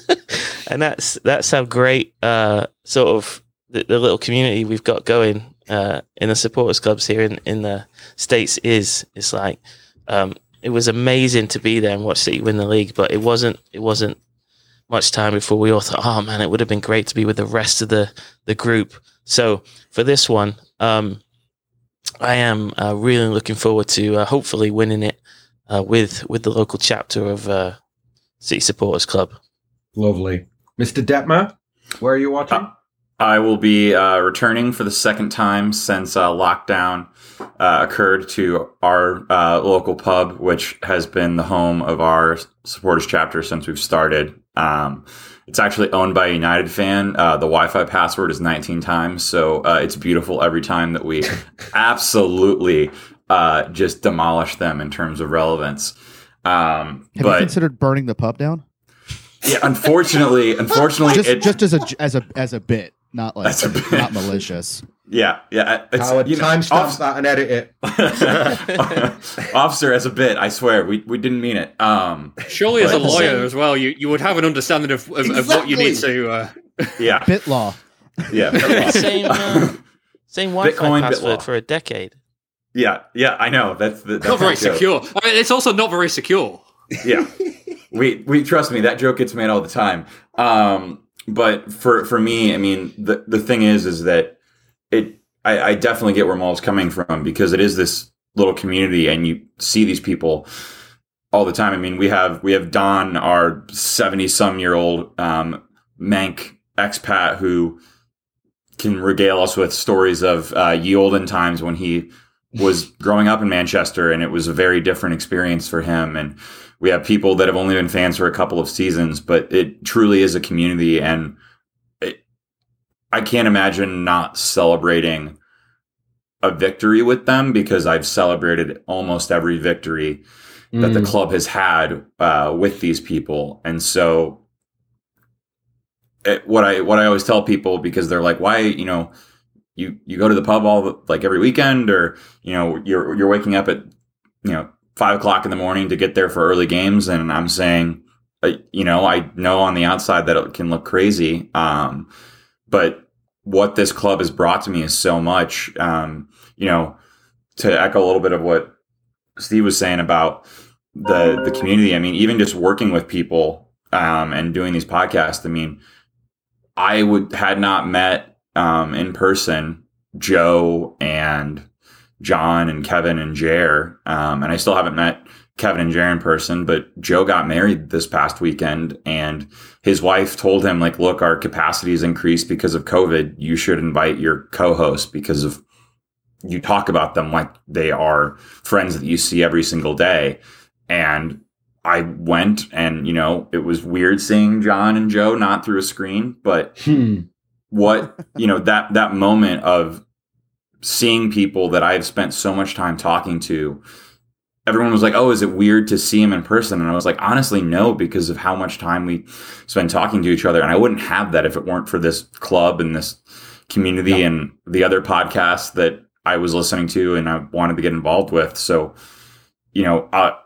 and that's that's how great uh, sort of the, the little community we've got going uh, in the supporters clubs here in, in the states is it's like um, it was amazing to be there and watch City win the league, but it wasn't it wasn't much time before we all thought, oh man, it would have been great to be with the rest of the the group. So for this one, um, I am uh, really looking forward to uh, hopefully winning it uh, with with the local chapter of uh, City Supporters Club. Lovely, Mr. Detmer. Where are you watching? I will be uh, returning for the second time since uh, lockdown uh, occurred to our uh, local pub, which has been the home of our supporters chapter since we've started. Um, it's actually owned by a United fan. Uh, the Wi-Fi password is 19 times, so uh, it's beautiful every time that we absolutely just demolish them in terms of relevance. Um, Have but, you considered burning the pub down? Yeah, unfortunately, unfortunately, just, it, just as a as a as a bit not like not malicious. Yeah, yeah. It's, Howard, you know, timestamp that and edit it. officer, as a bit, I swear, we, we didn't mean it. Um, Surely, as a lawyer as well, you, you would have an understanding of, of, exactly. of what you need to. Uh... Yeah, bit law. Yeah, bit law. same uh, same Wi-Fi Bitcoin, password for a decade. Yeah, yeah, I know. That's, the, that's not very secure. I mean, it's also not very secure. Yeah, we we trust me. That joke gets made all the time. Um, but for for me, I mean, the the thing is, is that it. I, I definitely get where Mulv's coming from because it is this little community, and you see these people all the time. I mean, we have we have Don, our seventy some year old um, Manc expat, who can regale us with stories of uh, ye olden times when he was growing up in Manchester, and it was a very different experience for him. And we have people that have only been fans for a couple of seasons, but it truly is a community, and it, I can't imagine not celebrating a victory with them because I've celebrated almost every victory mm. that the mm. club has had uh, with these people, and so it, what I what I always tell people because they're like, why you know you you go to the pub all like every weekend, or you know you're you're waking up at you know five o'clock in the morning to get there for early games, and I'm saying, uh, you know, I know on the outside that it can look crazy, um, but what this club has brought to me is so much. Um, you know, to echo a little bit of what Steve was saying about the the community. I mean, even just working with people um, and doing these podcasts. I mean, I would had not met um, in person Joe and John and Kevin and Jer, um, and I still haven't met Kevin and Jer in person. But Joe got married this past weekend, and his wife told him like, "Look, our capacity has increased because of COVID. You should invite your co-host because of you talk about them like they are friends that you see every single day." And I went and, you know, it was weird seeing John and Joe not through a screen, but hmm. what, you know, that that moment of seeing people that I've spent so much time talking to, everyone was like, "Oh, is it weird to see him in person?" And I was like, "Honestly, no, because of how much time we spend talking to each other, and I wouldn't have that if it weren't for this club and this community yeah. and the other podcasts that I was listening to and I wanted to get involved with." So, you know, uh,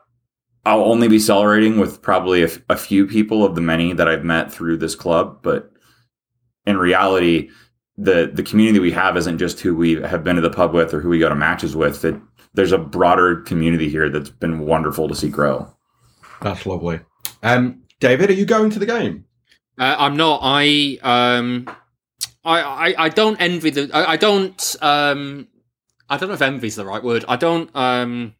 I'll only be celebrating with probably a, a few people of the many that I've met through this club, but in reality, the the community we have isn't just who we have been to the pub with or who we go to matches with. It, there's a broader community here that's been wonderful to see grow. That's lovely. Um, David, are you going to the game? Uh, I'm not. I um, I, I, I don't envy the. I, I don't. Um, I don't know if envy is the right word. I don't. Um,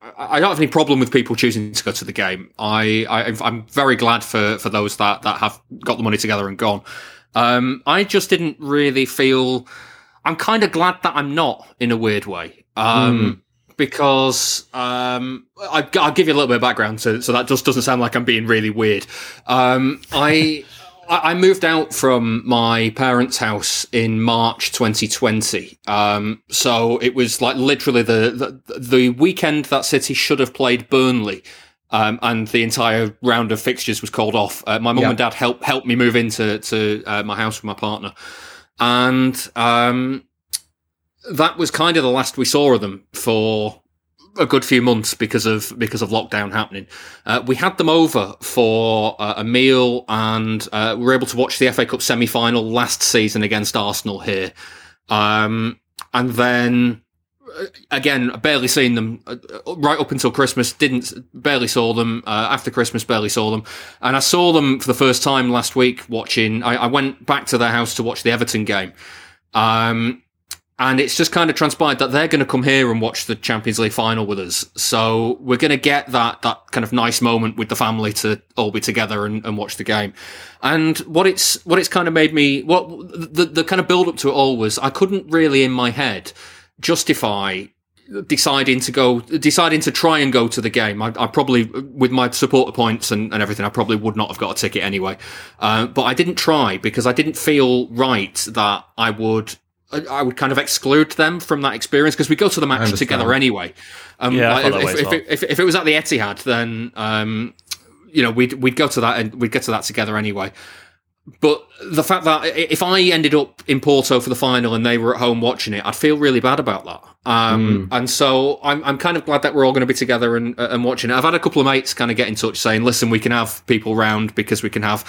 I don't have any problem with people choosing to go to the game. I, I am very glad for for those that that have got the money together and gone. Um, I just didn't really feel. I'm kind of glad that I'm not in a weird way. Um, mm. Because um, I, will give you a little bit of background, so, so that just doesn't sound like I'm being really weird. Um, I I moved out from my parents' house in March 2020. Um, so it was like literally the, the, the weekend that City should have played Burnley. Um, and the entire round of fixtures was called off. Uh, my mum yeah. and dad helped helped me move into to uh, my house with my partner, and um, that was kind of the last we saw of them for a good few months because of because of lockdown happening. Uh, we had them over for uh, a meal, and uh, we were able to watch the FA Cup semi final last season against Arsenal here. Um, and then again, barely seen them uh, right up until Christmas. Didn't barely saw them uh, after Christmas. Barely saw them, and I saw them for the first time last week. Watching, I, I went back to their house to watch the Everton game. Um, and it's just kind of transpired that they're going to come here and watch the Champions League final with us. So we're going to get that that kind of nice moment with the family to all be together and, and watch the game. And what it's what it's kind of made me what the the kind of build up to it all was I couldn't really in my head justify deciding to go deciding to try and go to the game I, I probably with my supporter points and, and, everything i probably would not have got a ticket anyway uh, but i didn't try because i didn't feel right that i would I would kind of exclude them from that experience because we go to the match together anyway. Um, yeah, like, if, if, if, if, it was at the Etihad, then um, you know we'd we'd go to that and we'd get to that together anyway. But the fact that if I ended up in Porto for the final and they were at home watching it, I'd feel really bad about that. Um, mm. And so I'm, I'm kind of glad that we're all going to be together and, and watching it. I've had a couple of mates kind of get in touch saying, listen, we can have people round because we can have,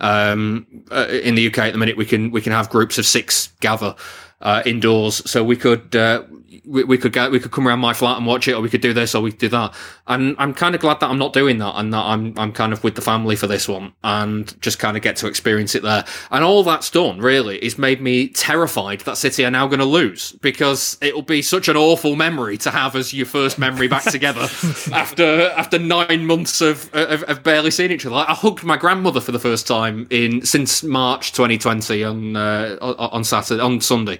um, uh, in the UK at the minute, we can, we can have groups of six gather uh, indoors. So we could, uh, we, we, could get we could come around my flat and watch it, or we could do this, or we could do that. And I'm kind of glad that I'm not doing that, and that I'm I'm kind of with the family for this one, and just kind of get to experience it there. And all that's done really is made me terrified that City are now going to lose because it'll be such an awful memory to have as your first memory back together after after nine months of, of, of barely seeing each other. Like, I hugged my grandmother for the first time in since March 2020 on uh, on Saturday on Sunday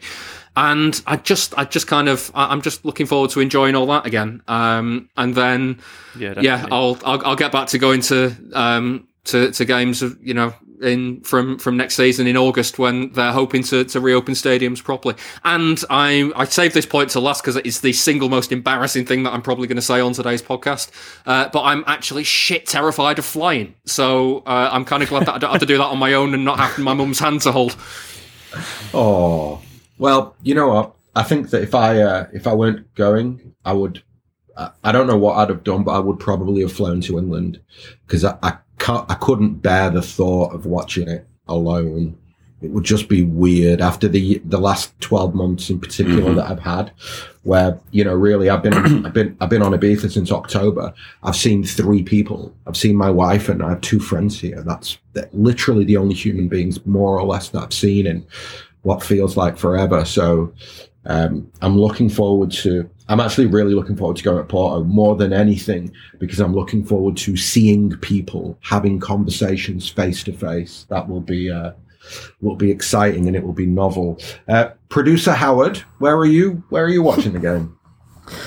and I just, I just kind of, I'm just looking forward to enjoying all that again. Um, and then, yeah, yeah, I'll, I'll, I'll get back to going to, um, to, to games of, you know, in from from next season in August when they're hoping to, to reopen stadiums properly. And I I saved this point to last because it's the single most embarrassing thing that I'm probably going to say on today's podcast. Uh, but I'm actually shit terrified of flying, so uh, I'm kind of glad that I don't have to do that on my own and not have my mum's hand to hold. Oh, well, you know what? I think that if I uh, if I weren't going, I would. I don't know what I'd have done, but I would probably have flown to England because I I, can't, I couldn't bear the thought of watching it alone. It would just be weird after the the last twelve months in particular mm-hmm. that I've had, where you know really I've been I've been I've been on Ibiza since October. I've seen three people. I've seen my wife and I have two friends here. That's literally the only human beings more or less that I've seen in what feels like forever. So um, I'm looking forward to. I'm actually really looking forward to going to Porto more than anything because I'm looking forward to seeing people having conversations face to face. That will be uh, will be exciting and it will be novel. Uh, Producer Howard, where are you? Where are you watching the game?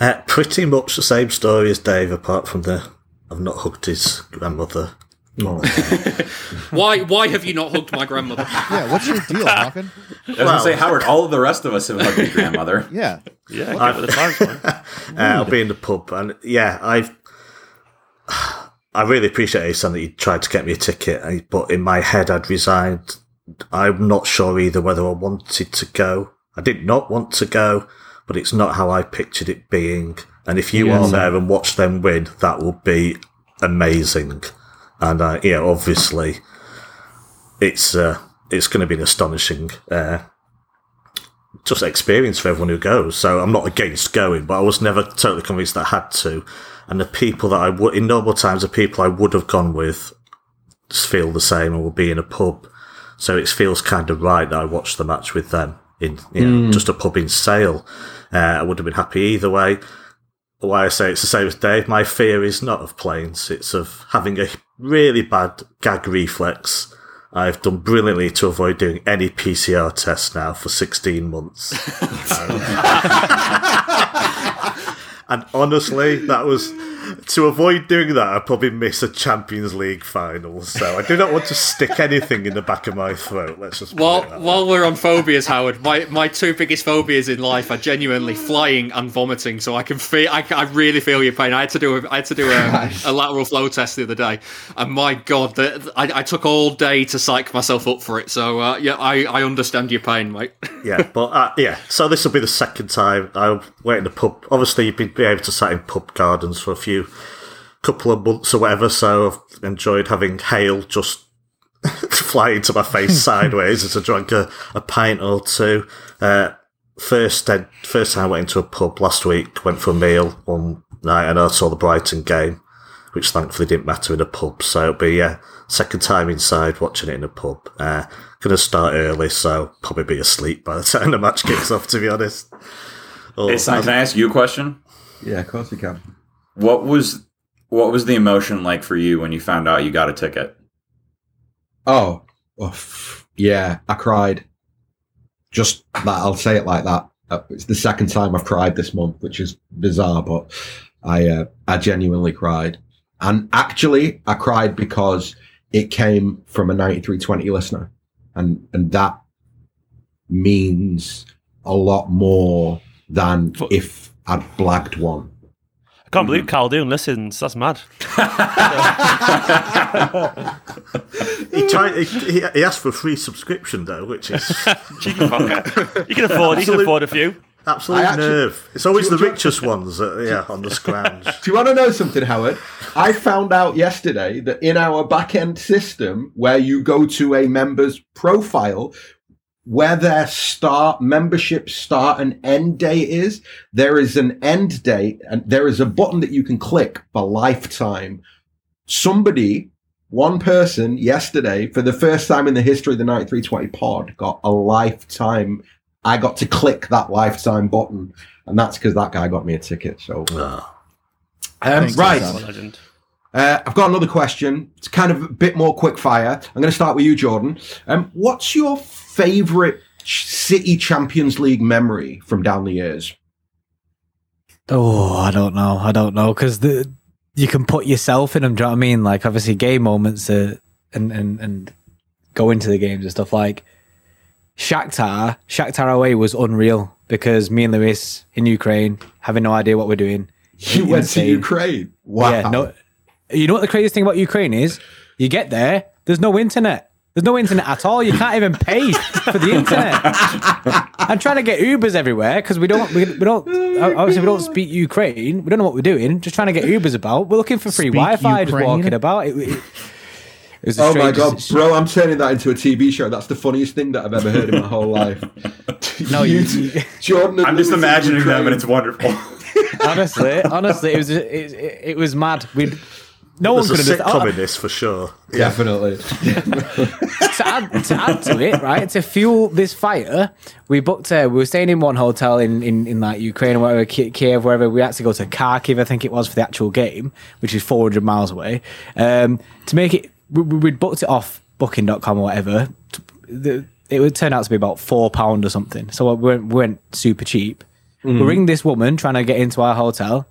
Uh, pretty much the same story as Dave, apart from the I've not hugged his grandmother Oh. why? Why have you not hugged my grandmother? Yeah, what's your deal, Hawken? I was gonna say, Howard. All of the rest of us have hugged your grandmother. yeah, yeah. I, the time, uh, I'll be in the pub, and yeah, I've. I really appreciate Asan that you tried to get me a ticket, but in my head, I'd resigned. I'm not sure either whether I wanted to go. I did not want to go, but it's not how I pictured it being. And if you are there and watch them win, that will be amazing. And uh, yeah, obviously, it's uh, it's going to be an astonishing uh, just experience for everyone who goes. So I'm not against going, but I was never totally convinced that I had to. And the people that I would, in normal times, the people I would have gone with just feel the same and will be in a pub. So it feels kind of right that I watched the match with them in you know, mm. just a pub in Sale. Uh, I would have been happy either way why I say it's the same as Dave, my fear is not of planes, it's of having a really bad gag reflex. I've done brilliantly to avoid doing any PCR tests now for 16 months. and honestly, that was to avoid doing that, I probably miss a Champions League final. So I do not want to stick anything in the back of my throat. Let's just while while we're on phobias, Howard. My my two biggest phobias in life are genuinely flying and vomiting. So I can feel, I, I really feel your pain. I had to do a, I had to do a, a lateral flow test the other day, and my God, the, I, I took all day to psych myself up for it. So uh, yeah, I, I understand your pain, mate. yeah, but uh, yeah. So this will be the second time I went in the pub. Obviously, you've been able to sit in pub gardens for a few couple of months or whatever. So I've enjoyed having hail just fly into my face sideways as I drank a, a pint or two. Uh, first, uh, first time I went into a pub last week, went for a meal one night, and I saw the Brighton game, which thankfully didn't matter in a pub. So it'll be yeah, second time inside watching it in a pub. Uh, gonna start early, so probably be asleep by the time the match kicks off. To be honest. Oh, can I ask you a question? Yeah, of course you can. What was what was the emotion like for you when you found out you got a ticket? Oh, yeah, I cried. Just that, I'll say it like that. Uh, it's the second time I've cried this month, which is bizarre, but I uh, I genuinely cried. And actually, I cried because it came from a 9320 listener. And, and that means a lot more than if I'd blagged one. Mhm. I can't believe Carl Doon listens. That's mad. he tried. He, he, asked for a free subscription though, which is you can afford. You can afford a few. Absolute actually, nerve. It's always the richest ones, that, yeah, on the scrounge. Do you want to know something, Howard? I found out yesterday that in our back end system, where you go to a member's profile, where their start membership start and end date is, there is an end date and there is a button that you can click for lifetime. Somebody, one person yesterday, for the first time in the history of the 9320 pod, got a lifetime. I got to click that lifetime button, and that's because that guy got me a ticket. So, Oh. um, right. Uh, I've got another question. It's kind of a bit more quick fire. I'm going to start with you, Jordan. Um, what's your favourite City Champions League memory from down the years? Oh, I don't know. I don't know because the you can put yourself in them. Do you know what I mean? Like obviously game moments uh, and and and go into the games and stuff like Shakhtar. Shakhtar away was unreal because me and Lewis in Ukraine having no idea what we're doing. You went to Ukraine. Wow. Yeah, no. You know what the craziest thing about Ukraine is? You get there, there's no internet. There's no internet at all. You can't even pay for the internet. I'm trying to get Ubers everywhere because we don't, we, we don't, obviously we don't speak Ukraine. We don't know what we're doing. Just trying to get Ubers about. We're looking for free Speak Wi-Fi, just walking about. It, it, it Oh my god, bro! I'm turning that into a TV show. That's the funniest thing that I've ever heard in my whole life. No, you, you- Jordan. I'm just Lewis in imagining them, Ukraine. and it's wonderful. honestly, honestly, it was, it, it, it was mad. We, no one There's a could understand. sitcom in this for sure. definitely. to add to add to it, right? To fuel this fire, we booked. Uh, we were staying in one hotel in in, in like Ukraine or whatever, Ki- Kiev, wherever. We had to go to Kharkiv, I think it was, for the actual game, which is 400 miles away. Um, to make it, we, we- we'd booked it off Booking.com or whatever. The, it would turn out to be about four pound or something. So we weren't, we weren't super cheap. We ring this woman trying to get into our hotel.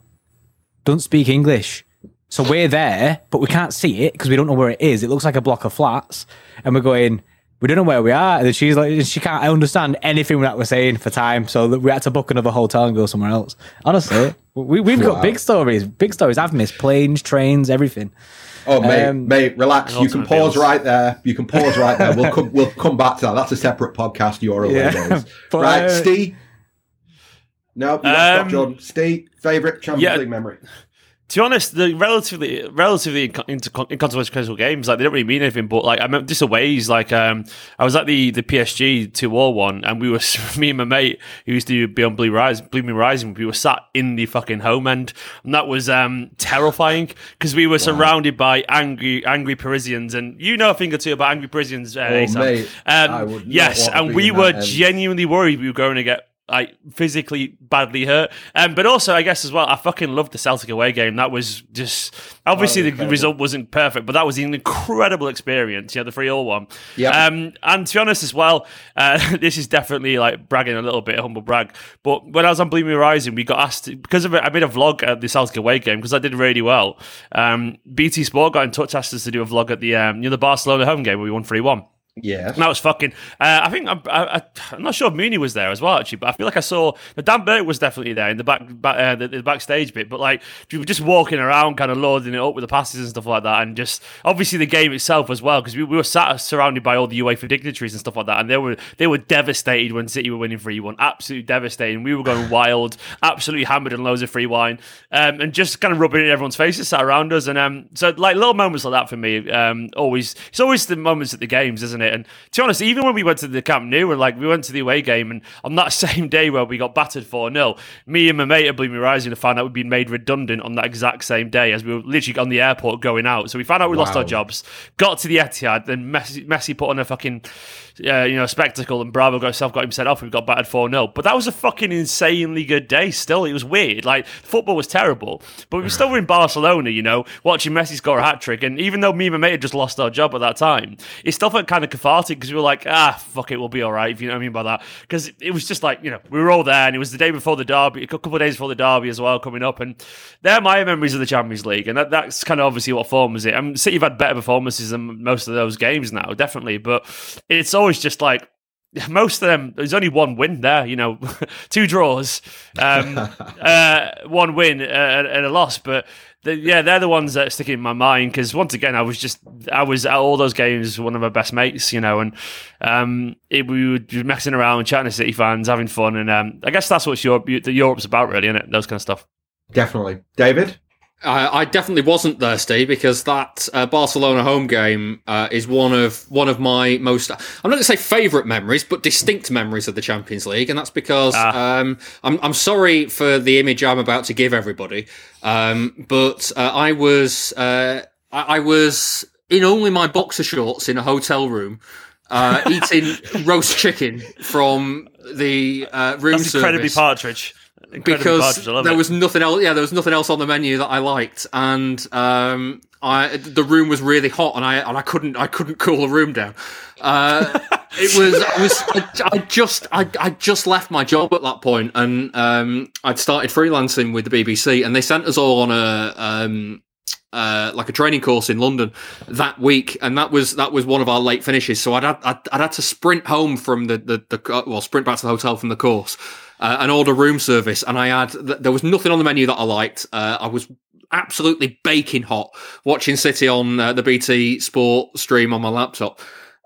Don't speak English. So we're there, but we can't see it because we don't know where it is. It looks like a block of flats, and we're going. We don't know where we are, and she's like, she can't understand anything that we're saying for time. So we had to book another hotel and go somewhere else. Honestly, we, we've Wow. got big stories, big stories. I've missed planes, trains, everything. Oh, mate, Um, mate, relax. You can pause feels. right there. You can pause right there. We'll come. We'll come back to that. That's a separate podcast. Your away Yeah, days. but, right, uh, Steve. No, you got Um, Jordan. Steve, favorite Champions yeah. League memory. To be honest, the relatively relatively inco- inco- inconsequential games like they don't really mean anything. But like I remember just aways like um I was at the the PSG two all one and we were me and my mate who used to be on Blue Rise Blue Moon Rising we were sat in the fucking home end and that was um terrifying because we were surrounded by angry angry Parisians and you know a thing or two about angry Parisians. Uh, Oh, mate, um, I would not yes, and we were end. genuinely worried we were going to get like physically badly hurt. Um, but also, I guess as well, I fucking loved the Celtic away game. That was just obviously the incredible. result wasn't perfect, but that was an incredible experience. You know, the three all one. Yeah. Um, and to be honest as well, uh, this is definitely like bragging a little bit, humble brag. But when I was on Blue Moon Rising, we got asked because of it. I made a vlog at the Celtic away game because I did really well. Um, BT Sport got in touch, asked us to do a vlog at the um, you know the Barcelona home game where we won three one. Yeah. And that was fucking. Uh, I think I'm, I, I'm not sure if Mooney was there as well, actually, but I feel like I saw Dan Burke was definitely there in the back, back uh, the, the backstage bit. But like we were just walking around, kind of loading it up with the passes and stuff like that, and just obviously the game itself as well, because we, we were sat surrounded by all the UEFA dignitaries and stuff like that, and they were they were devastated when City were winning three one, absolutely devastated. We were going wild, absolutely hammered and loads of free wine, um, and just kind of rubbing it in everyone's faces sat around us, and um, so like little moments like that for me, um, always it's always the moments at the games, isn't it? And to be honest, even when we went to the Camp Nou and like we went to the away game, and on that same day where we got battered 4 0, me and my mate at Blue Moon Rising found out we'd been made redundant on that exact same day as we were literally on the airport going out. So we found out we lost our jobs, got to the Etihad, then Messi, Messi put on a fucking uh, you know spectacle, and Bravo got himself got him sent off. and We got battered 4 0. But that was a fucking insanely good day still. It was weird. Like, football was terrible, but we were still in Barcelona, you know, watching Messi score a hat trick. And even though me and my mate had just lost our job at that time, it still felt kind of cathartic because we were like, ah, fuck it, we'll be all right, if you know what I mean by that. Because it was just like, you know, we were all there, and it was the day before the derby, a couple of days before the derby as well, coming up. And they're my memories of the Champions League. And that, that's kind of obviously what forms it. I mean, City have had better performances than most of those games now, definitely. But it's always just like, most of them, there's only one win there, you know, two draws, um, uh, one win uh, and a loss. But the, yeah, they're the ones that stick in my mind because once again, I was just, I was at all those games, one of my best mates, you know, and um, it, we would be messing around, chatting to City fans, having fun. And um, I guess that's what Europe, the Europe's about, really, isn't it? Those kind of stuff. Definitely. David? I, I definitely wasn't thirsty because that uh, Barcelona home game uh, is one of one of my most I'm not going to say favourite memories, but distinct memories of the Champions League, and that's because ah. um, I'm I'm sorry for the image I'm about to give everybody, um, but uh, I was uh, I, I, was in only my boxer shorts in a hotel room. Uh, eating roast chicken from the uh, room That's incredibly partridge because there was nothing else. Yeah, there was nothing else on the menu that I liked, and um, I the room was really hot, and I and I couldn't I couldn't cool the room down. Uh, it was I was I, I, just I I just left my job at that point, and um, I'd started freelancing with the BBC, and they sent us all on a um, uh, like a training course in London that week, and that was that was one of our late finishes. So I'd had, I'd, I'd had to sprint home from the, the the well sprint back to the hotel from the course uh, and order room service, and I had there was nothing on the menu that I liked. Uh, I was absolutely baking hot watching City on uh, the BT Sport stream on my laptop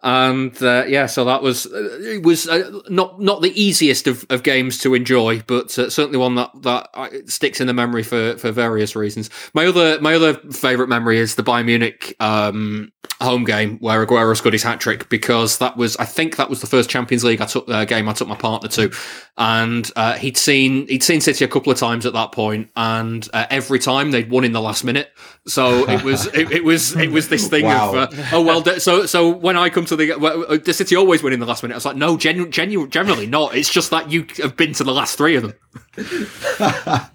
and uh, yeah, so that was uh, it was uh, not not the easiest of, of games to enjoy, but certainly one that that sticks in the memory for, for various reasons. My other my other favorite memory is the Bayern Munich um, home game where Aguero scored his hat trick because that was I think that was the first Champions League I took uh, game I took my partner to, and uh, he'd seen he'd seen City a couple of times at that point, and uh, every time they'd won in the last minute. So it was it, it was it was this thing wow. of oh well. So so when I come to the well, the City always win in the last minute. I was like, no, genu- genu- generally not. It's just that you have been to the last three of them.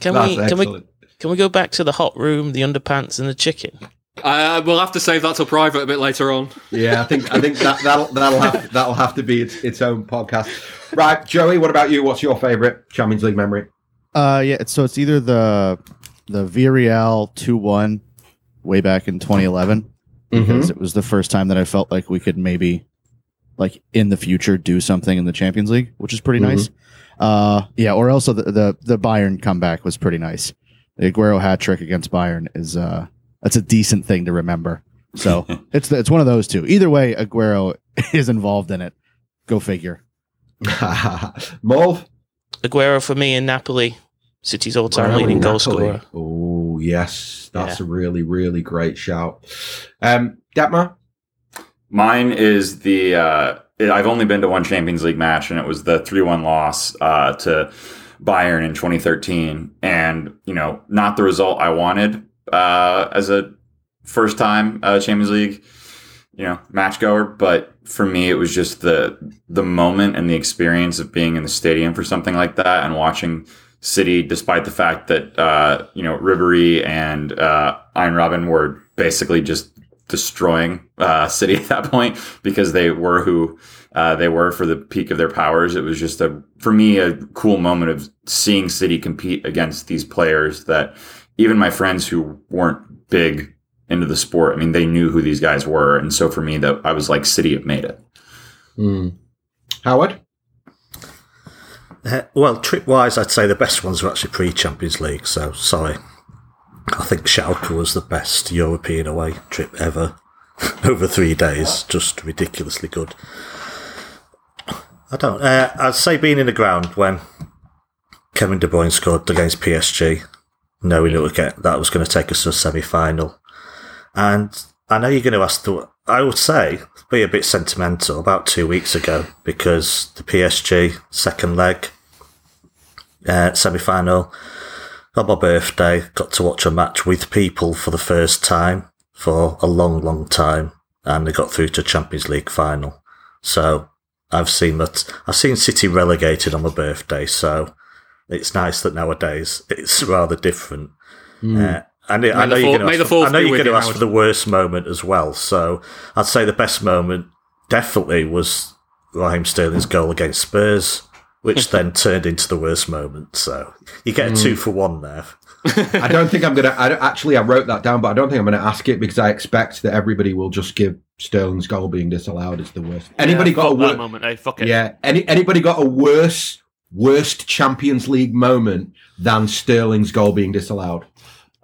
can we can we can we go back to the hot room, the underpants, and the chicken? Uh, we'll have to save that till private a bit later on. Yeah, I think I think that that'll that'll have that'll have to be its, its own podcast. Right, Joey, what about you? What's your favorite Champions League memory? Uh, yeah, so it's either the the Villarreal two one way back in 2011 because mm-hmm. it was the first time that I felt like we could maybe, like in the future, do something in the Champions League, which is pretty mm-hmm. nice. Uh, yeah, or also the, the the Bayern comeback was pretty nice. The Aguero hat trick against Bayern is uh that's a decent thing to remember. So it's it's one of those two. Either way, Aguero is involved in it. Go figure. Mulv? Aguero for me in Napoli, City's all-time leading goal scorer. Oh yes, that's yeah. a really really great shout. Um, Detmar? Mine is the. Uh, I've only been to one Champions League match, and it was the three-one loss uh, to Bayern in 2013, and you know, not the result I wanted uh, as a first-time uh, Champions League, you know, match goer. But for me, it was just the the moment and the experience of being in the stadium for something like that and watching City, despite the fact that uh, you know Ribery and uh, Arjen Robben were basically just destroying uh, City at that point because they were who uh, they were for the peak of their powers. It was just a for me a cool moment of seeing City compete against these players that even my friends who weren't big into the sport, I mean, they knew who these guys were, and so for me, that I was like, City have made it. Mm. Howard. Uh, well, trip wise, I'd say the best ones were actually pre Champions League. So sorry, I think Schalke was the best European away trip ever. Over three days, just ridiculously good. I don't. Uh, I'd say being in the ground when Kevin De Bruyne scored against PSG, knowing it would get that was going to take us to a semi final, and I know you're going to ask the. I would say be a bit sentimental about two weeks ago because the PSG second leg uh, semi final. On my birthday, got to watch a match with people for the first time for a long, long time, and they got through to Champions League final. So I've seen that. I've seen City relegated on my birthday, so it's nice that nowadays it's rather different. Mm. Uh, and it, I know you're going to I know you're going to ask for the worst moment as well. So I'd say the best moment definitely was Raheem Sterling's goal against Spurs which then turned into the worst moment. So you get a mm. two for one there. I don't think I'm gonna. Actually I wrote that down, but I don't think I'm gonna ask it because I expect that everybody will just give Sterling's goal being disallowed as the worst. Anybody yeah, got a wor- moment? Hey, fuck it. Yeah. Any anybody got a worse worst Champions League moment than Sterling's goal being disallowed?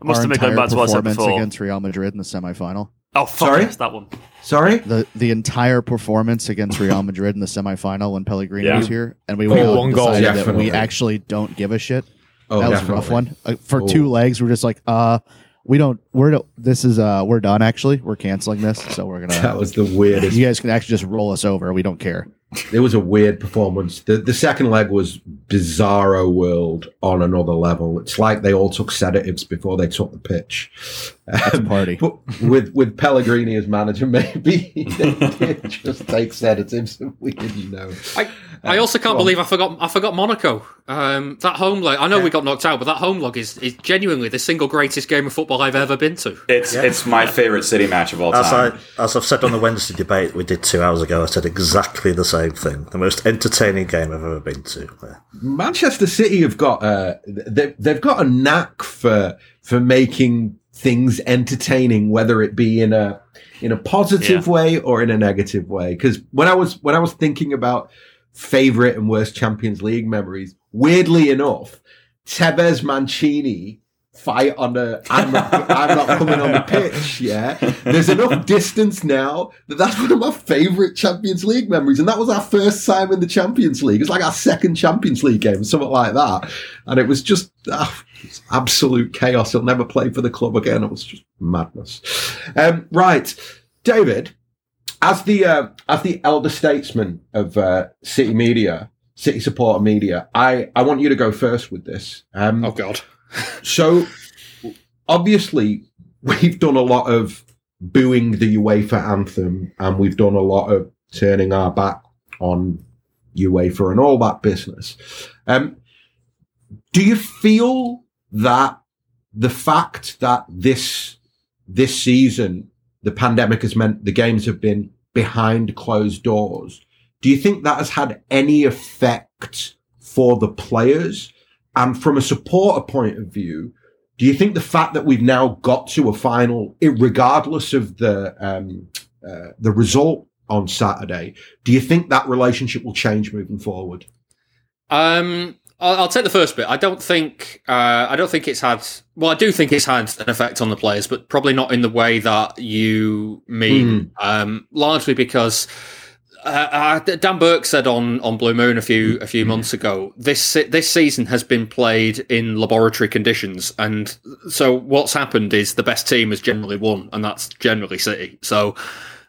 I must Our have been going back to what I said before. against Real Madrid in the semifinal. Oh, fuck Sorry? Yes, that one. Sorry? The the entire performance against Real Madrid in the semifinal when Pellegrini yeah. was here, and we oh, one goal. decided that we actually don't give a shit. Oh, that was definitely. a rough one. Uh, for oh. two legs, we're just like, uh, we don't. We're this is uh we're done. Actually, we're canceling this, so we're gonna. That was the weirdest. You guys can actually just roll us over. We don't care. It was a weird performance. The the second leg was bizarro world on another level. It's like they all took sedatives before they took the pitch. That's um, party. But with with Pellegrini as manager, maybe they did just take sedatives and we didn't know. I, I also can't believe I forgot I forgot Monaco. Um, that home leg. I know yeah. we got knocked out, but that home leg is, is genuinely the single greatest game of football I've ever been to. It's yeah. it's my favorite City match of all as time. I, as I've said on the Wednesday debate we did two hours ago, I said exactly the same thing. The most entertaining game I've ever been to. Yeah. Manchester City have got uh, they, they've got a knack for for making things entertaining, whether it be in a in a positive yeah. way or in a negative way. Because when I was when I was thinking about favorite and worst Champions League memories, weirdly enough, Tevez Mancini fight on the I'm not, I'm not coming on the pitch. Yeah, there's enough distance now that that's one of my favourite Champions League memories, and that was our first time in the Champions League. It's like our second Champions League game, something like that, and it was just ah, absolute chaos. He'll never play for the club again. It was just madness. Um, right, David, as the uh, as the elder statesman of uh, City Media. City supporter media. I, I want you to go first with this. Um, oh God! So obviously we've done a lot of booing the UEFA anthem and we've done a lot of turning our back on UEFA and all that business. Um, do you feel that the fact that this this season the pandemic has meant the games have been behind closed doors, do you think that has had any effect for the players? And from a supporter point of view, do you think the fact that we've now got to a final, regardless of the um, uh, the result on Saturday, do you think that relationship will change moving forward? Um, I'll, I'll take the first bit. I don't think uh, I don't think it's had. Well, I do think it's had an effect on the players, but probably not in the way that you mean. Mm. Um, largely because uh, uh, Dan Burke said on, on Blue Moon a few a few months ago. This this season has been played in laboratory conditions, and so what's happened is the best team has generally won, and that's generally City. So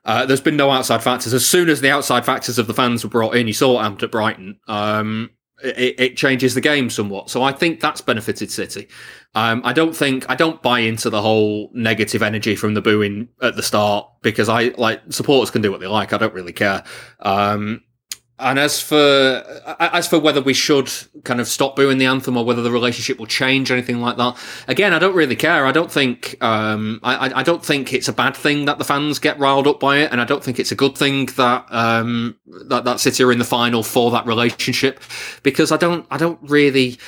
uh, there's been no outside factors. As soon as the outside factors of the fans were brought in, you saw what happened at Brighton. Um, it, it, changes the game somewhat. So I think that's benefited City. Um, I don't think I don't buy into the whole negative energy from the booing at the start because I like supporters can do what they like. I don't really care. Um, and as for as for whether we should kind of stop booing the anthem or whether the relationship will change or anything like that, again, I don't really care. I don't think um, I, I don't think it's a bad thing that the fans get riled up by it, and I don't think it's a good thing that um, that that City are in the final for that relationship because I don't I don't really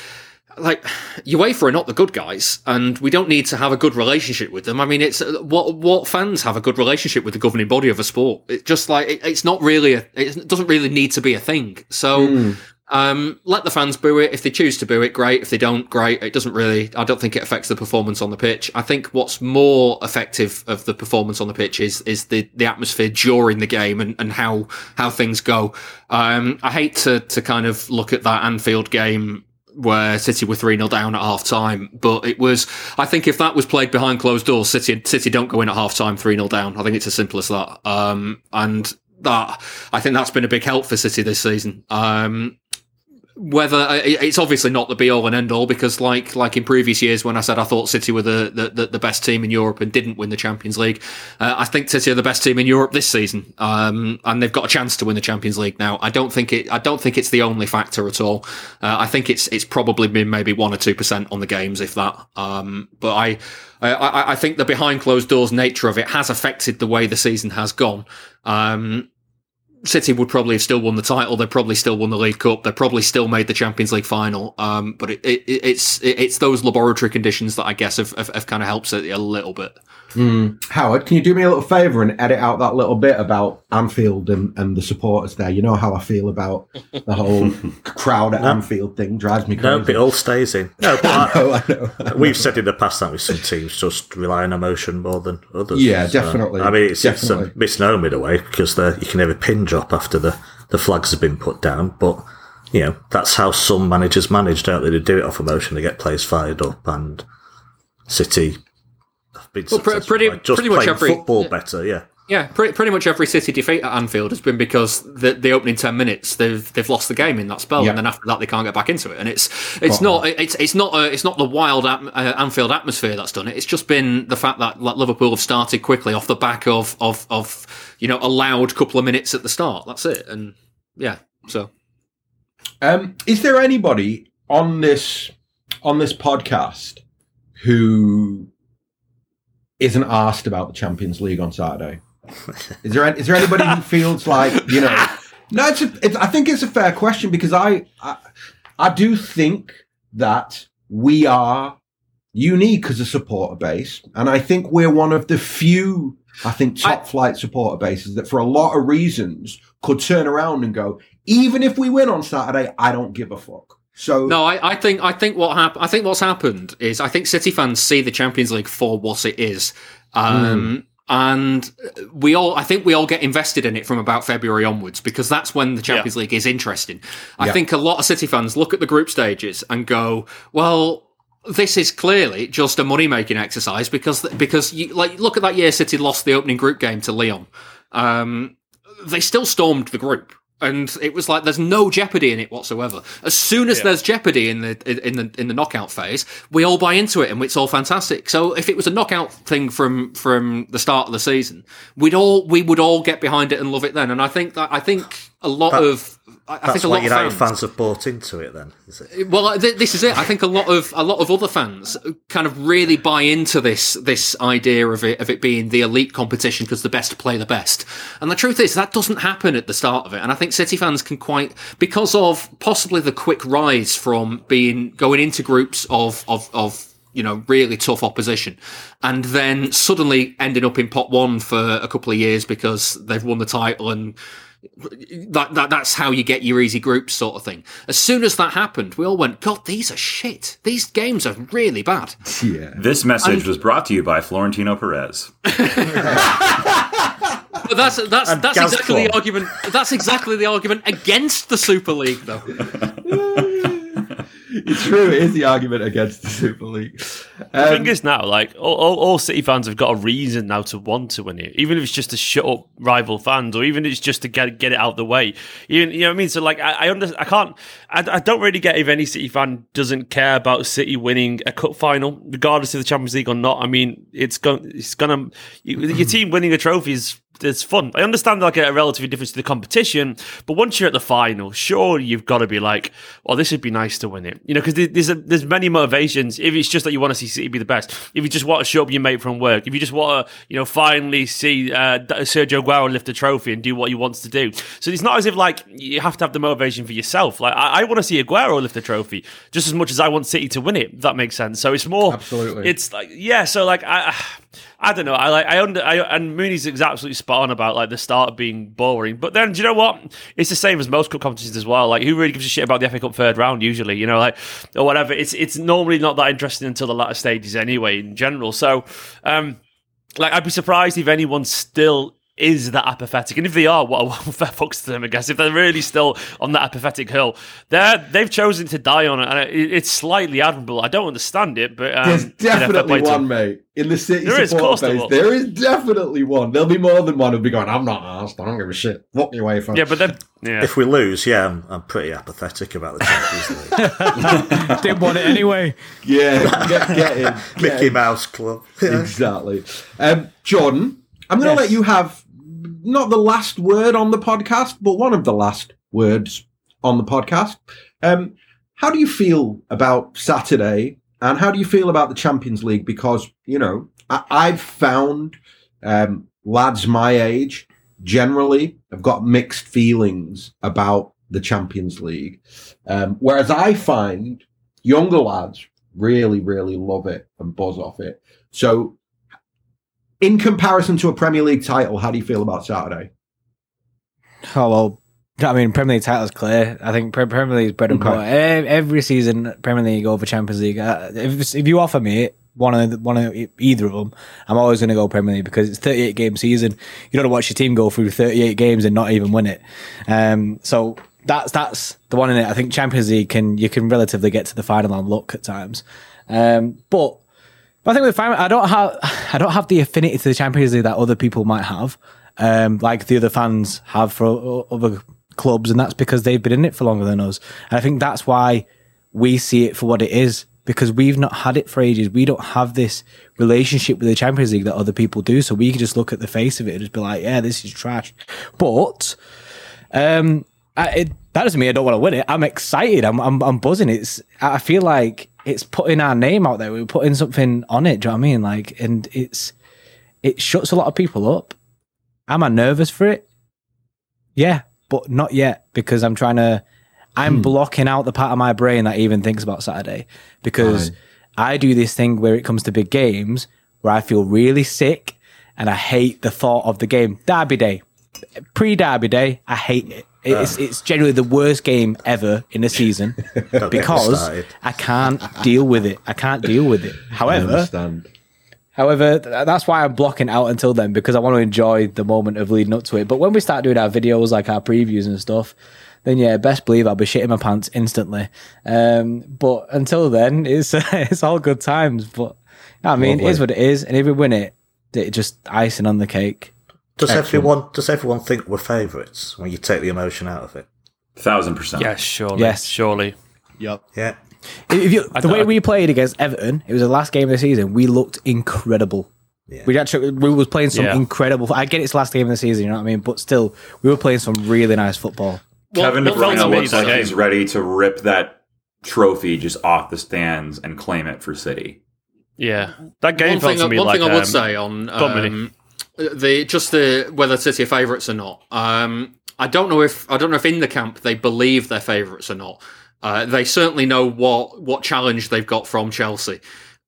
like UEFA are not the good guys, and we don't need to have a good relationship with them. I mean, it's what what fans have a good relationship with the governing body of a sport. It's just like it, it's not really a, it doesn't really need to be a thing. So. Mm. Um, let the fans boo it. If they choose to boo it, great. If they don't, great. It doesn't really, I don't think it affects the performance on the pitch. I think what's more effective of the performance on the pitch is, is the, the atmosphere during the game and, and how, how things go. Um, I hate to, to kind of look at that Anfield game where City were 3 0 down at half time. But it was, I think if that was played behind closed doors, City, City don't go in at half time 3 0 down. I think it's as simple as that. Um, and that, I think that's been a big help for City this season. Um, whether uh, it's obviously not the be all and end all because like like in previous years when I said I thought City were the the, the best team in Europe and didn't win the Champions League, uh, I think City are the best team in Europe this season, um, and they've got a chance to win the Champions League now. I don't think it I don't think it's the only factor at all. Uh, I think it's it's probably been maybe one or two percent on the games if that. Um, but I, I I think the behind closed doors nature of it has affected the way the season has gone. Um, City would probably have still won the title. They probably still won the League Cup. They probably still made the Champions League final. Um, but it, it, it's it, it's those laboratory conditions that I guess have, have, have kind of helped City a little bit. Mm. Howard, can you do me a little favour and edit out that little bit about Anfield and, and the supporters there? You know how I feel about the whole crowd at no. Anfield thing. Drives me crazy. No, it all stays in. No, but I know, I know, I know. we've said in the past that with some teams just rely on emotion more than others. Yeah, so, definitely. I mean, it's, definitely. it's a misnomer in a way because you can have a pin drop after the, the flags have been put down, but you know that's how some managers manage, don't they? They do it off emotion. They get players fired up, and City been well, pretty, just pretty much every football yeah. better. Yeah, yeah, pretty, pretty much every City defeat at Anfield has been because the, the opening ten minutes they've they've lost the game in that spell, yeah. and then after that they can't get back into it. And it's it's not it's it's not a, it's not the wild uh, Anfield atmosphere that's done it. It's just been the fact that like, Liverpool have started quickly off the back of of of you know a loud couple of minutes at the start. That's it. And yeah, so um, is there anybody on this on this podcast who isn't asked about the Champions League on Saturday? Is there is there anybody who feels like you know? No, it's, a, it's I think it's a fair question because I, I I do think that we are unique as a supporter base, and I think we're one of the few I think top I, flight supporter bases that for a lot of reasons could turn around and go, even if we win on Saturday, I don't give a fuck. So no, I, I think I think what hap- I think what's happened is I think City fans see the Champions League for what it is. Um, mm and we all i think we all get invested in it from about february onwards because that's when the champions yeah. league is interesting i yeah. think a lot of city fans look at the group stages and go well this is clearly just a money making exercise because because you like look at that year city lost the opening group game to Lyon um, they still stormed the group and it was like there's no jeopardy in it whatsoever. As soon as yeah. there's jeopardy in the in the in the knockout phase, we all buy into it and it's all fantastic. So if it was a knockout thing from from the start of the season, we'd all we would all get behind it and love it then. And I think that I think a lot that, of I, That's think a lot United of fans, fans, have bought into it. Then, it? well, th- this is it. I think a lot of a lot of other fans kind of really buy into this this idea of it of it being the elite competition because the best play the best. And the truth is that doesn't happen at the start of it. And I think City fans can quite because of possibly the quick rise from being going into groups of of of you know, really tough opposition. And then suddenly ending up in pot one for a couple of years because they've won the title and that, that that's how you get your easy groups sort of thing. As soon as that happened, we all went, God, these are shit. These games are really bad. Yeah. This message and, was brought to you by Florentino Perez. but that's that's and that's exactly the argument. That's exactly the argument against the Super League, though. it's true. It is the argument against the Super League. Um, the thing is now, like all, all, all, City fans have got a reason now to want to win it, even if it's just to shut up rival fans, or even if it's just to get get it out of the way. Even you know what I mean. So like, I, I understand. I can't. I, I don't really get if any City fan doesn't care about City winning a cup final, regardless of the Champions League or not. I mean, it's going. It's gonna. Your team winning a trophy is it's fun. I understand like a relative difference to the competition, but once you're at the final, sure you've got to be like, "Oh, this would be nice to win it," you know, because there's a, there's many motivations. If it's just that you want to see City be the best, if you just want to show up your mate from work, if you just want to, you know, finally see uh, Sergio Aguero lift a trophy and do what he wants to do. So it's not as if like you have to have the motivation for yourself. Like I, I want to see Aguero lift a trophy just as much as I want City to win it. that makes sense. So it's more absolutely. It's like yeah. So like I. I don't know. I like I under I, and Mooney's absolutely spot on about like the start being boring. But then do you know what? It's the same as most cup competitions as well. Like who really gives a shit about the FA Cup third round usually? You know, like or whatever. It's it's normally not that interesting until the latter stages anyway. In general, so um, like I'd be surprised if anyone still is that apathetic. And if they are, what a fair fucks to them, I guess. If they're really still on that apathetic hill, they're, they've chosen to die on it. And it, it's slightly admirable. I don't understand it, but. Um, There's definitely one, mate. In the city there support is, base, there is definitely one. There'll be more than one who'll be going, I'm not asked. I don't give a shit. Walk me away from Yeah, but then. Yeah. If we lose, yeah, I'm, I'm pretty apathetic about the Champions League. Didn't want it anyway. Yeah, get, get in. Get Mickey in. Mouse Club. Exactly. Um, Jordan, I'm going to yes. let you have not the last word on the podcast, but one of the last words on the podcast. Um, how do you feel about Saturday and how do you feel about the Champions League? Because, you know, I- have found um, lads my age generally have got mixed feelings about the Champions League. Um, whereas I find younger lads really, really love it and buzz off it. So in comparison to a Premier League title, how do you feel about Saturday? Oh well, I mean Premier League title is clear. I think Premier League is bread and butter. Every season, Premier League over Champions League. Uh, if if you offer me one of the, one of either of them, I'm always going to go Premier League because it's 38 game season. You don't want to watch your team go through 38 games and not even win it. Um, so that's that's the one in it. I think Champions League can you can relatively get to the final and look at times, um, but But I think we're fine. I don't have I don't have the affinity to the Champions League that other people might have, um, like the other fans have for other clubs, and that's because they've been in it for longer than us. And I think that's why we see it for what it is because we've not had it for ages. We don't have this relationship with the Champions League that other people do. So we can just look at the face of it and just be like, yeah, this is trash. But um, I, it, that doesn't mean I don't want to win it. I'm excited. I'm, I'm, I'm buzzing. It's, I feel like it's putting our name out there. We're putting something on it. Do you know what I mean? Like, and it's, it shuts a lot of people up. Am I nervous for it? Yeah, but not yet because I'm trying to I'm hmm. blocking out the part of my brain that even thinks about Saturday because I do this thing where it comes to big games where I feel really sick and I hate the thought of the game. Derby day, pre Derby day, I hate it. It's, uh. it's generally the worst game ever in a season because I can't deal with it. I can't deal with it. However, However, that's why I'm blocking out until then because I want to enjoy the moment of leading up to it. But when we start doing our videos, like our previews and stuff, then yeah, best believe I'll be shitting my pants instantly. Um, but until then, it's it's all good times. But I mean, Lovely. it is what it is, and if we win it, it's just icing on the cake. Does Excellent. everyone does everyone think we're favourites when you take the emotion out of it? Thousand percent. Yes, surely. Yes, surely. Yep. Yeah. If you, the way we played against Everton, it was the last game of the season. We looked incredible. Yeah. We actually we was playing some yeah. incredible. I get it's last game of the season, you know what I mean. But still, we were playing some really nice football. Kevin De Bruyne looks like he's ready to rip that trophy just off the stands and claim it for City. Yeah, that game one felt thing, to me one like thing I would um, say on um, the just the whether City are favourites or not. Um, I don't know if I don't know if in the camp they believe they're favourites or not. Uh, they certainly know what what challenge they've got from Chelsea.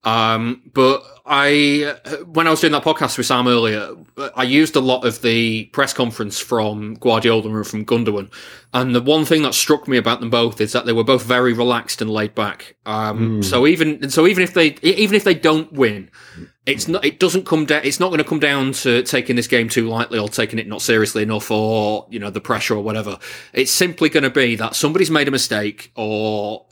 Um, but I, when I was doing that podcast with Sam earlier, I used a lot of the press conference from Guardiola and from Gundogan. And the one thing that struck me about them both is that they were both very relaxed and laid back. Um, mm. so even, so even if they, even if they don't win, it's not, it doesn't come down, it's not going to come down to taking this game too lightly or taking it not seriously enough or, you know, the pressure or whatever. It's simply going to be that somebody's made a mistake or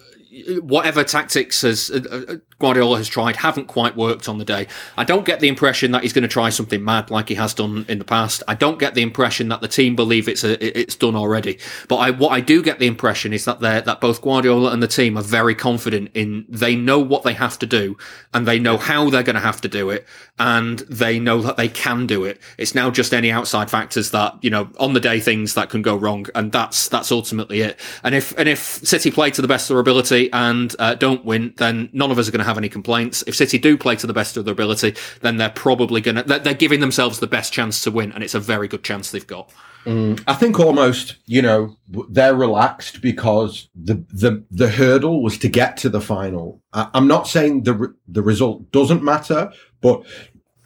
whatever tactics has uh, uh, Guardiola has tried haven't quite worked on the day. I don't get the impression that he's going to try something mad like he has done in the past. I don't get the impression that the team believe it's a, it's done already. But I, what I do get the impression is that they that both Guardiola and the team are very confident in they know what they have to do and they know how they're going to have to do it and they know that they can do it. It's now just any outside factors that you know on the day things that can go wrong and that's that's ultimately it. And if and if City play to the best of their ability and uh, don't win, then none of us are going to have any complaints. If City do play to the best of their ability, then they're probably going to, they're giving themselves the best chance to win. And it's a very good chance they've got. Mm, I think almost, you know, they're relaxed because the, the, the hurdle was to get to the final. I, I'm not saying the, the result doesn't matter, but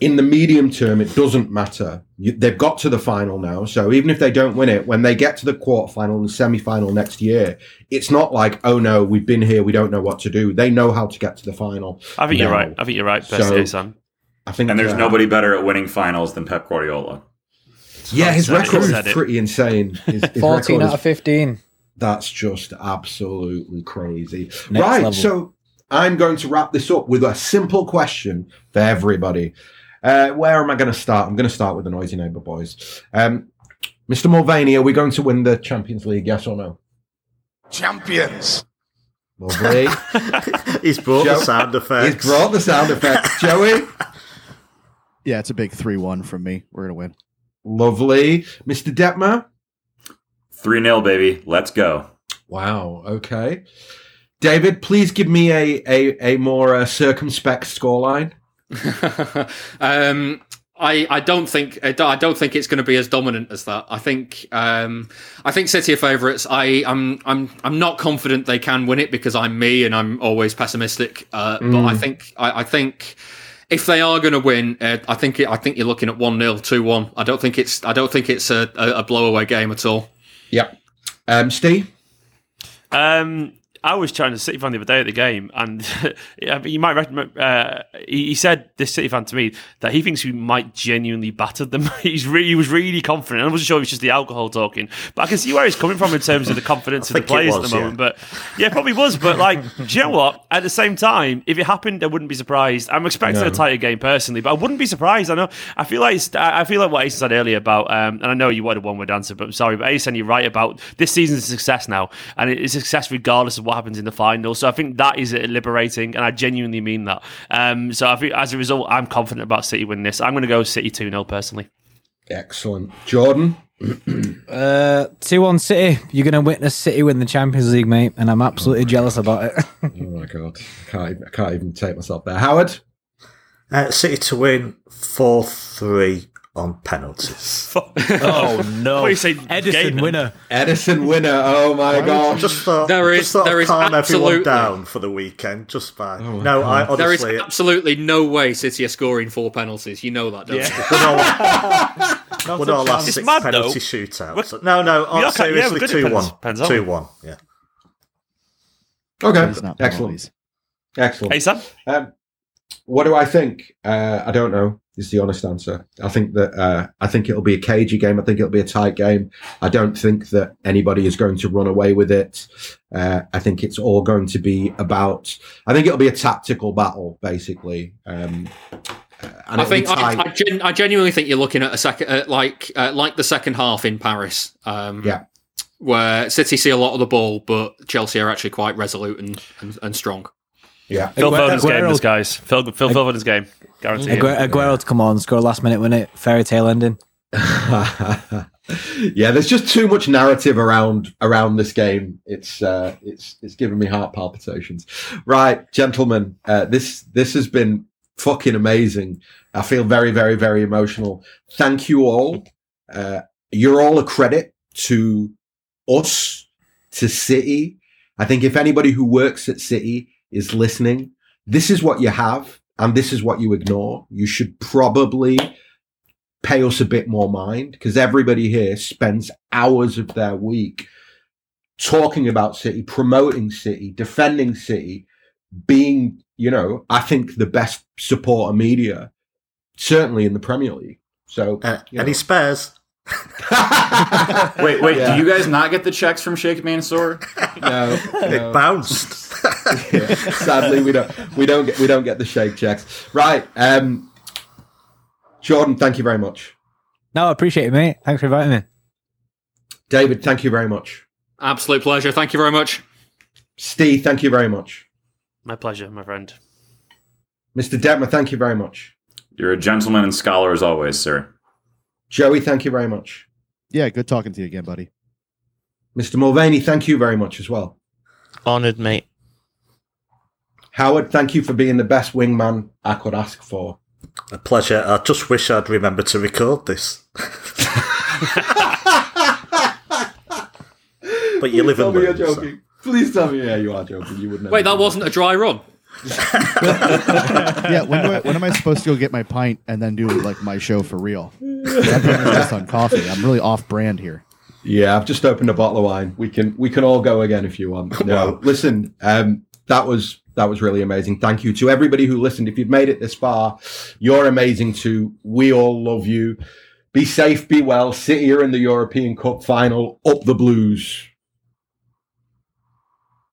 in the medium term, it doesn't matter. You, they've got to the final now. So even if they don't win it, when they get to the quarterfinal and the semi final next year, it's not like, oh no, we've been here, we don't know what to do. They know how to get to the final. I think now. you're right. I think you're right. Best so, son. I think, and there's uh, nobody better at winning finals than Pep Guardiola. Yeah, his record is pretty insane. His, his 14 out of 15. That's just absolutely crazy. Next right. Level. So I'm going to wrap this up with a simple question for everybody. Uh, where am I going to start? I'm going to start with the noisy neighbour boys. Um, Mr. Mulvaney, are we going to win the Champions League? Yes or no? Champions. Lovely. he's brought Joe, the sound effect. He's brought the sound effects. Joey. Yeah, it's a big three-one from me. We're gonna win. Lovely, Mr. Detmer. Three 0 baby. Let's go. Wow. Okay. David, please give me a a, a more uh, circumspect scoreline. um, I, I don't think I don't think it's going to be as dominant as that. I think um, I think City are favourites. I I'm I'm I'm not confident they can win it because I'm me and I'm always pessimistic. Uh, mm. But I think I, I, think if they are going to win, uh, I think it, I think you're looking at one 0 two one. I don't think it's I don't think it's a, a, a blowaway game at all. Yeah, um, Steve. Um, I was chatting to City fan the other day at the game, and you might remember, uh, he, said this City fan to me that he thinks we might genuinely batter them. He's really, he was really confident. I wasn't sure if it was just the alcohol talking, but I can see where he's coming from in terms of the confidence of the players was, at the moment. Yeah. But yeah, probably was. But like, do you know what? At the same time, if it happened, I wouldn't be surprised. I'm expecting no. a tighter game personally, but I wouldn't be surprised. I know. I feel like I feel like what Ace said earlier about, um, and I know you wanted a one word answer, but I'm sorry, but Ace, and you're right about this season's a success now, and it's success regardless of what happens in the final. So I think that is liberating, and I genuinely mean that. Um, so I think as a result, I'm confident about City winning this. I'm going to go City 2 0 personally. Excellent. Jordan? uh, 2 1 City. You're going to witness City win the Champions League, mate, and I'm absolutely jealous about it. oh my God. I can't, even, I can't even take myself there. Howard? Uh, City to win 4 3 on penalties. oh no! What you say, Ederson winner. Ederson winner. Oh my god! Just thought there is just thought there is calm everyone down for the weekend. Just by oh no, I honestly, there is absolutely no way City are scoring four penalties. You know that, don't yeah. you? Would our last six mad, penalty though. shootouts? No, no. Oh, seriously, two one, two one. Yeah. Okay. Excellent. Excellent. Hey, Sam. Um, what do I think? Uh, I don't know. Is the honest answer. I think that uh, I think it'll be a cagey game. I think it'll be a tight game. I don't think that anybody is going to run away with it. Uh, I think it's all going to be about. I think it'll be a tactical battle, basically. Um, I think I, I, gen- I, genuinely think you're looking at a second, uh, like uh, like the second half in Paris. Um, yeah, where City see a lot of the ball, but Chelsea are actually quite resolute and, and, and strong. Yeah, Phil Foden's game, this guys. Phil Phil Foden's game, guarantee. Aguero, Aguero to come on, score last minute, win it, fairy tale ending. yeah, there's just too much narrative around around this game. It's uh, it's it's giving me heart palpitations. Right, gentlemen, uh, this this has been fucking amazing. I feel very very very emotional. Thank you all. Uh, you're all a credit to us, to City. I think if anybody who works at City is listening, this is what you have and this is what you ignore. You should probably pay us a bit more mind because everybody here spends hours of their week talking about City, promoting City, defending City, being, you know, I think the best supporter media, certainly in the Premier League. So, uh, any spares? wait, wait. Yeah. Do you guys not get the checks from Sheikh Mansour? No, no. it bounced. yeah, sadly, we don't. We don't get. We don't get the Sheikh checks. Right, um, Jordan. Thank you very much. No, I appreciate it, mate. Thanks for inviting me. David, thank you very much. Absolute pleasure. Thank you very much. Steve, thank you very much. My pleasure, my friend. Mr. Detmer, thank you very much. You're a gentleman and scholar as always, sir. Joey, thank you very much. Yeah, good talking to you again, buddy. Mr. Mulvaney, thank you very much as well. Honored, mate. Howard, thank you for being the best wingman I could ask for. A pleasure. I just wish I'd remembered to record this. but you live in London. So. Please tell me, yeah, you are joking. You wouldn't. Wait, that wasn't a dry run. Yeah, when, I, when am I supposed to go get my pint and then do like my show for real? This on coffee. I'm really off brand here. Yeah, I've just opened a bottle of wine. We can we can all go again if you want. No, listen, um, that was that was really amazing. Thank you to everybody who listened. If you've made it this far, you're amazing too. We all love you. Be safe, be well. Sit here in the European Cup final. Up the Blues.